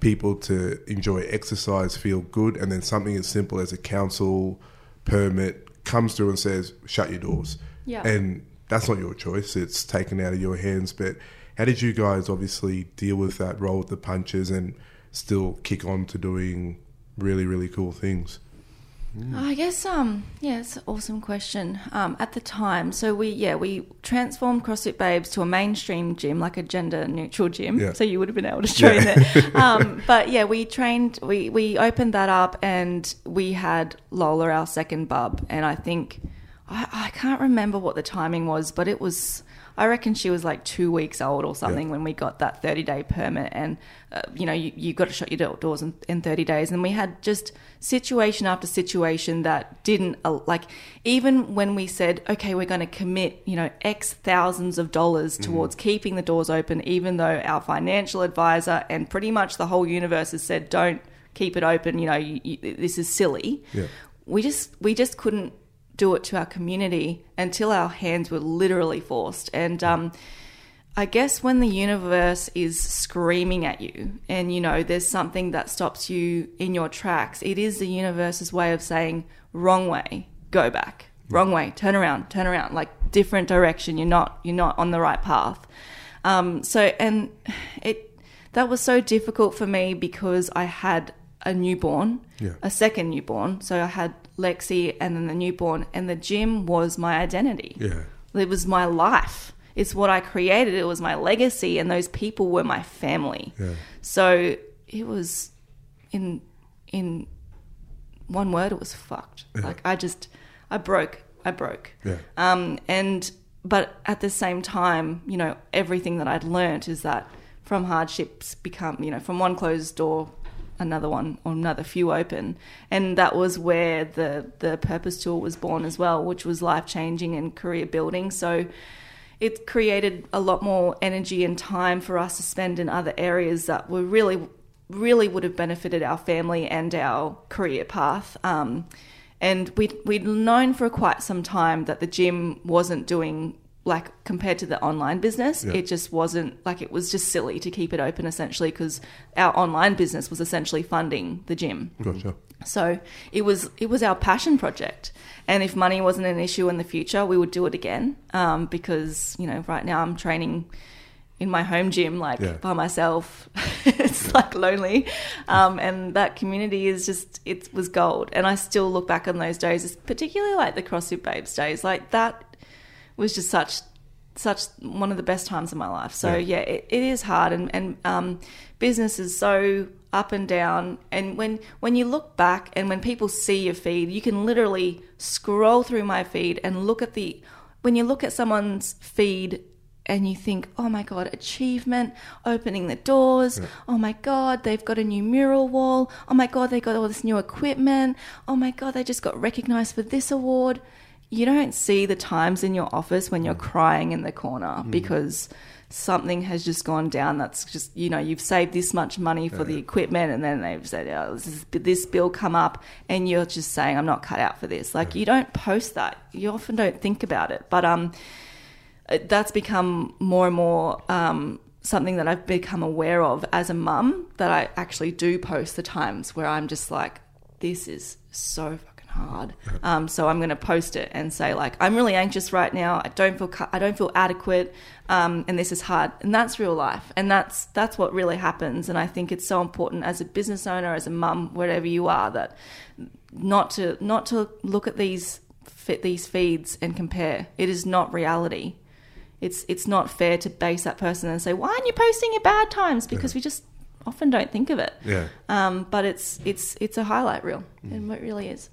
people to enjoy exercise, feel good, and then something as simple as a council permit comes through and says, shut your doors. Yeah. And that's not your choice, it's taken out of your hands. But how did you guys obviously deal with that, roll with the punches, and still kick on to doing really, really cool things? I guess um yeah, it's an awesome question. Um, at the time, so we yeah we transformed CrossFit Babes to a mainstream gym, like a gender neutral gym. Yeah. So you would have been able to train there. um, but yeah, we trained. We we opened that up, and we had Lola, our second bub, and I think I, I can't remember what the timing was, but it was. I reckon she was like two weeks old or something Yeah. when we got that 30 day permit. And, uh, you know, you, you got to shut your doors in, in 30 days. And we had just situation after situation that didn't, like, even when we said, okay, we're going to commit, you know, X thousands of dollars towards keeping the doors open, even though our financial advisor and pretty much the whole universe has said, don't keep it open, you know, you, you, this is silly. Yeah. We just, we just couldn't do it to our community until our hands were literally forced. And um, I guess when the universe is screaming at you and you know there's something that stops you in your tracks, it is the universe's way of saying, wrong way, go back. Wrong way, turn around, turn around, like different direction. You're not you're not on the right path. Um, so and it that was so difficult for me because I had a newborn, Yeah. a second newborn. So I had Lexi and then the newborn, and the gym was my identity. Yeah. It was my life. It's what I created. It was my legacy, and those people were my family. Yeah. So it was in in one word, it was fucked. Yeah. Like I just I broke. I broke. Yeah. Um, and but at the same time, you know, everything that I'd learnt is that from hardships become, you know, from one closed door, another one or another few open, and that was where the the purpose tool was born as well, which was life changing and career building. So it created a lot more energy and time for us to spend in other areas that were really really would have benefited our family and our career path. Um, and we'd, we'd known for quite some time that the gym wasn't doing like compared to the online business Yeah. it just wasn't like it was just silly to keep it open essentially because our online business was essentially funding the gym Gotcha. so it was it was our passion project, and if money wasn't an issue in the future, we would do it again. Um, because you know, right now I'm training in my home gym, like Yeah. by myself. it's like lonely, um, and that community is just it was gold. And I still look back on those days, particularly like the CrossFit Babes days, like that was just such such one of the best times of my life. So Yeah. yeah, it, it is hard, and and um, business is so up and down. And when when you look back, and when people see your feed, you can literally scroll through my feed and look at the when you look at someone's feed. And you think, oh my God, achievement, opening the doors. Oh my God, they've got a new mural wall. Oh my God, they got all this new equipment. Oh my God, they just got recognized for this award you don't see the times in your office when you're crying in the corner because something has just gone down that's just you know you've saved this much money for the equipment and then they've said oh, this, is, this bill come up and you're just saying i'm not cut out for this. Like you don't post that. You often don't think about it. But um that's become more and more um, something that I've become aware of as a mum that I actually do post the times where I'm just like, this is so hard. Um, so I'm going to post it and say like, I'm really anxious right now. I don't feel cu- I don't feel adequate, um, and this is hard. And that's real life, and that's that's what really happens. And I think it's so important as a business owner, as a mum, wherever you are, that not to not to look at these fit these feeds and compare. It is not reality it's it's not fair to base that person and say why aren't you posting your bad times because we just often don't think of it Yeah. um, but it's it's it's a highlight reel it really is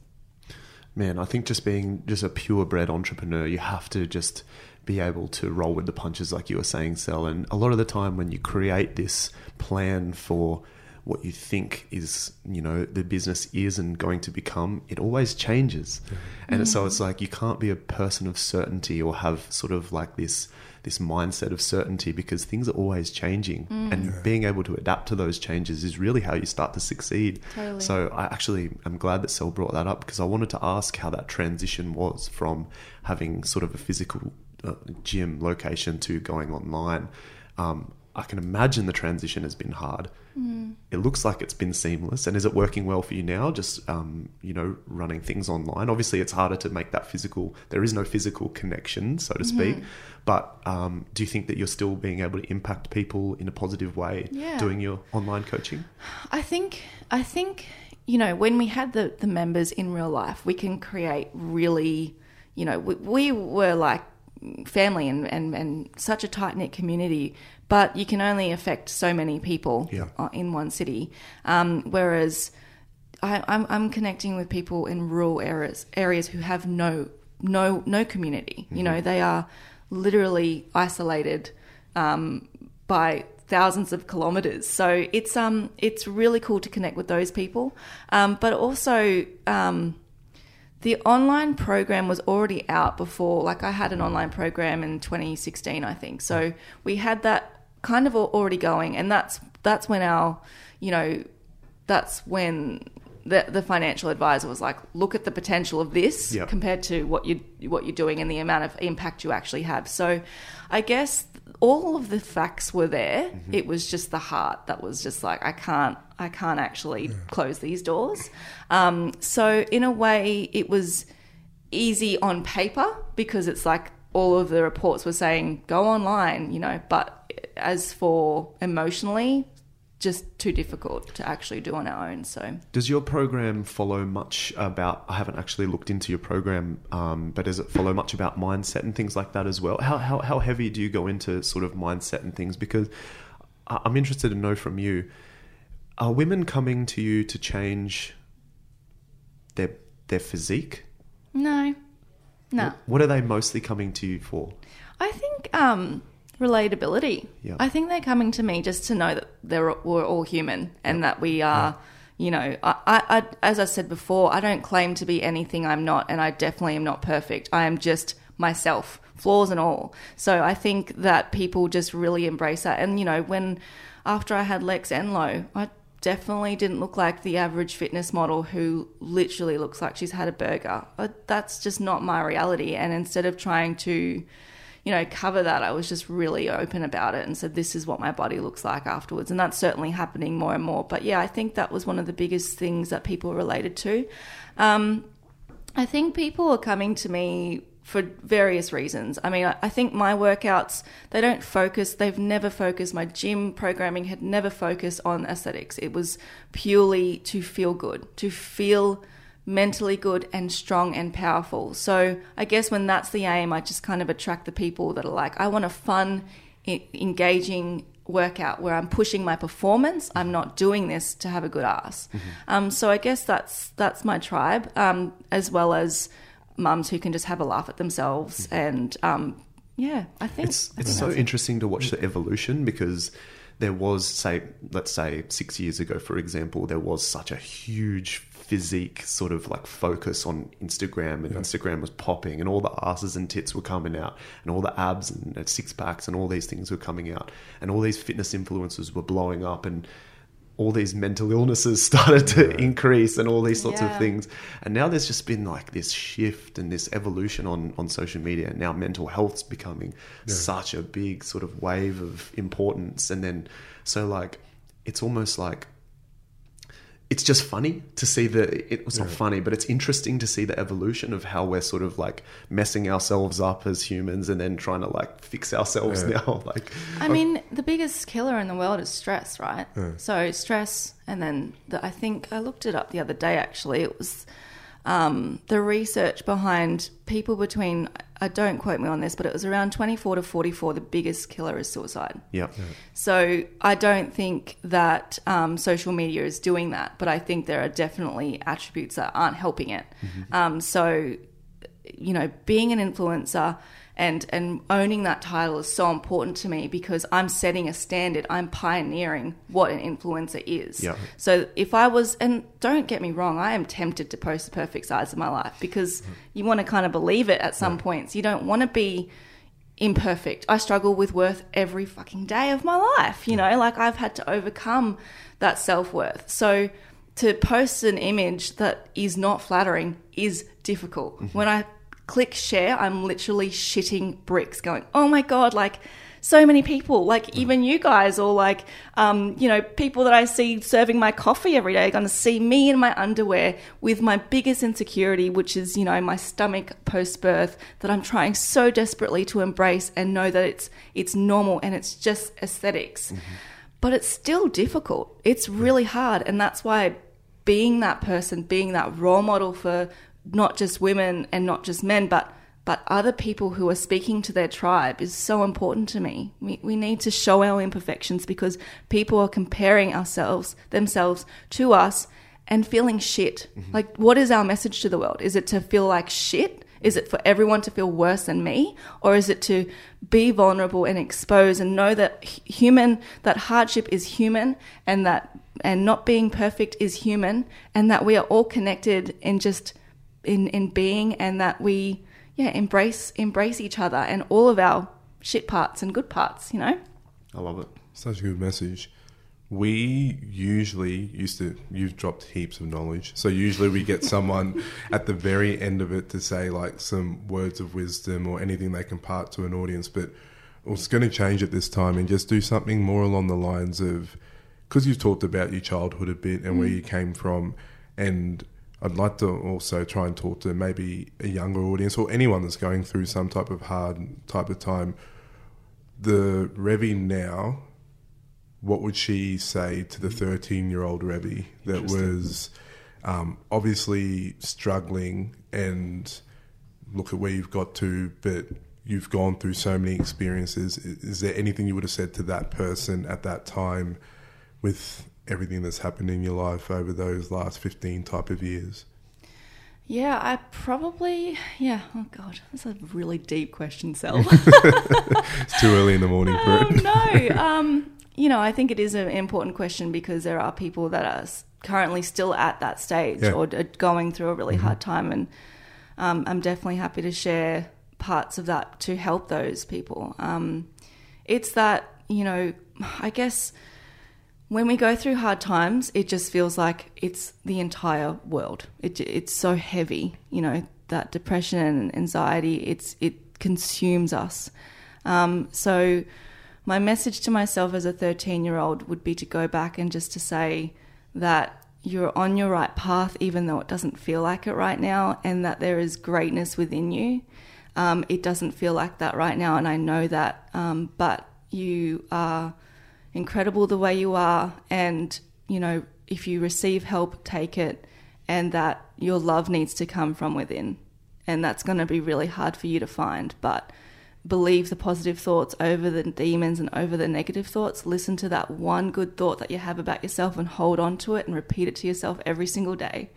Man, I think just being just a purebred entrepreneur, you have to just be able to roll with the punches, like you were saying, Sel. And a lot of the time, when you create this plan for what you think is, you know, the business is and going to become, it always changes. And so mm. it's like you can't be a person of certainty or have sort of like this this mindset of certainty because things are always changing and being able to adapt to those changes is really how you start to succeed Totally. so I actually am glad that Sel brought that up because I wanted to ask how that transition was from having sort of a physical uh, gym location to going online. Um, I can imagine the transition has been hard. It looks like it's been seamless, and is it working well for you now? Just um, you know, running things online. Obviously, it's harder to make that physical. There is no physical connection, so to speak. But um, do you think that you're still being able to impact people in a positive way Yeah. doing your online coaching? I think I think you know when we had the the members in real life, we can create really, you know, we, we were like family and, and, and such a tight knit community, but you can only affect so many people Yeah. in one city. Um, whereas I, I'm, I'm connecting with people in rural areas areas who have no no no community. You know, they are literally isolated um, by thousands of kilometers. So it's um it's really cool to connect with those people, um, but also. Um, the online program was already out before like i had an online program in 2016 i think so we had that kind of already going and that's that's when our you know that's when the, the financial advisor was like look at the potential of this Yep. compared to what you what you're doing and the amount of impact you actually have. So i guess all of the facts were there. It was just the heart that was just like i can't i can't actually close these doors. Um, so in a way it was easy on paper because it's like all of the reports were saying go online you know but as for emotionally just too difficult to actually do on our own. So, Does your program follow much about? I haven't actually looked into your program, um, but does it follow much about mindset and things like that as well? How, how how heavy do you go into sort of mindset and things? Because I'm interested to know from you: Are women coming to you to change their their physique? no, no. What are they mostly coming to you for? I think um, relatability. Yeah. I think they're coming to me just to know that they're we're all human and that we are. You know, I, I, as I said before, I don't claim to be anything I'm not, and I definitely am not perfect. I am just myself, flaws and all. So I think that people just really embrace that. And you know, when after I had Lex and Enlow, I definitely didn't look like the average fitness model who literally looks like she's had a burger. But that's just not my reality. And instead of trying to you know, cover that, I was just really open about it and said, this is what my body looks like afterwards. And that's certainly happening more and more. But yeah, I think that was one of the biggest things that people related to. Um, I think people are coming to me for various reasons. I mean, I, think my workouts, they don't focus, they've never focused, my gym programming had never focused on aesthetics. It was purely to feel good, to feel mentally good and strong and powerful. So I guess when that's the aim, I just kind of attract the people that are like, I want a fun, engaging workout where I'm pushing my performance. I'm not doing this to have a good ass. Um, so I guess that's that's my tribe, um, as well as mums who can just have a laugh at themselves and. Um, yeah, I think It's I it's think so it. interesting to watch the evolution because there was, say, let's say six years ago, for example, there was such a huge physique sort of like focus on Instagram, and Instagram was popping, and all the asses and tits were coming out, and all the abs and uh, six packs and all these things were coming out, and all these fitness influencers were blowing up, and all these mental illnesses started to increase and all these sorts of things. And now there's just been like this shift and this evolution on on social media. Now mental health's becoming such a big sort of wave of importance. And then so like it's almost like it's just funny to see the it was not funny but it's interesting to see the evolution of how we're sort of like messing ourselves up as humans and then trying to like fix ourselves Yeah. now like I mean, the biggest killer in the world is stress, right? So stress, and then the, I think I looked it up the other day. Actually, it was um, the research behind people between. I don't quote me on this, but it was around twenty four to forty four. The biggest killer is suicide. yeah So I don't think that um, social media is doing that, but I think there are definitely attributes that aren't helping it. Um, so, you know, being an influencer and and owning that title is so important to me because I'm setting a standard. I'm pioneering what an influencer is. Yeah. So if I was, and don't get me wrong, I am tempted to post the perfect size of my life because mm-hmm. you want to kind of believe it at some points. You don't want to be imperfect. I struggle with worth every fucking day of my life. You know, like I've had to overcome that self worth. So to post an image that is not flattering is difficult. Mm-hmm. When I click share, I'm literally shitting bricks going, oh my God, like so many people, like even you guys, or like, um, you know, people that I see serving my coffee every day are going to see me in my underwear with my biggest insecurity, which is, you know, my stomach post birth that I'm trying so desperately to embrace and know that it's it's normal and it's just esthetics but it's still difficult. It's really hard. And that's why being that person, being that role model for not just women and not just men, but but other people who are speaking to their tribe is so important to me. We, we need to show our imperfections because people are comparing ourselves themselves to us and feeling shit. Mm-hmm. Like what is our message to the world? Is it to feel like shit? Is it for everyone to feel worse than me? Or is it to be vulnerable and expose and know that human, that hardship is human and that, and not being perfect is human and that we are all connected in just, in, in being and that we, yeah, embrace, embrace each other and all of our shit parts and good parts, you know? i love it Such a good message. We usually used to, you've dropped heaps of knowledge. So usually we get someone at the very end of it to say like some words of wisdom or anything they can part to an audience. But I was going to change it this time and just do something more along the lines of, because you've talked about your childhood a bit and where mm. you came from. And I'd like to also try and talk to maybe a younger audience or anyone that's going through some type of hard type of time. The Revy now what would she say to the 13 year old Revy that was um, obviously struggling and look at where you've got to, but you've gone through so many experiences. Is there anything you would have said to that person at that time with everything that's happened in your life over those last 15 type of years? Yeah, I probably, yeah, oh God, that's a really deep question, Sel. It's too early in the morning for um, it. no, um, you know, I think it is an important question because there are people that are currently still at that stage Yeah. or going through a really hard time, and um, I'm definitely happy to share parts of that to help those people. Um, it's that you know, I guess when we go through hard times, it just feels like it's the entire world. It, it's so heavy, you know, that depression and anxiety. It's it consumes us. Um, so, my message to myself as a 13 year old would be to go back and just to say that you're on your right path, even though it doesn't feel like it right now, and that there is greatness within you. Um, it doesn't feel like that right now, and I know that, um, but you are incredible the way you are and you know if you receive help take it and that your love needs to come from within. And that's going to be really hard for you to find but believe the positive thoughts over the demons and over the negative thoughts. Listen to that one good thought that you have about yourself and hold on to it and repeat it to yourself every single day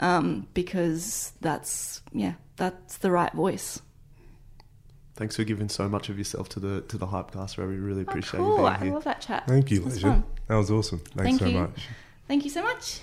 um, because that's yeah that's the right voice Thanks for giving so much of yourself to the to the Hypecast, Revy. Really oh, appreciate oh, cool you i being here. love that chat Thank you, It was Leisure. That was awesome. Thanks Thank so you. much. thank you so much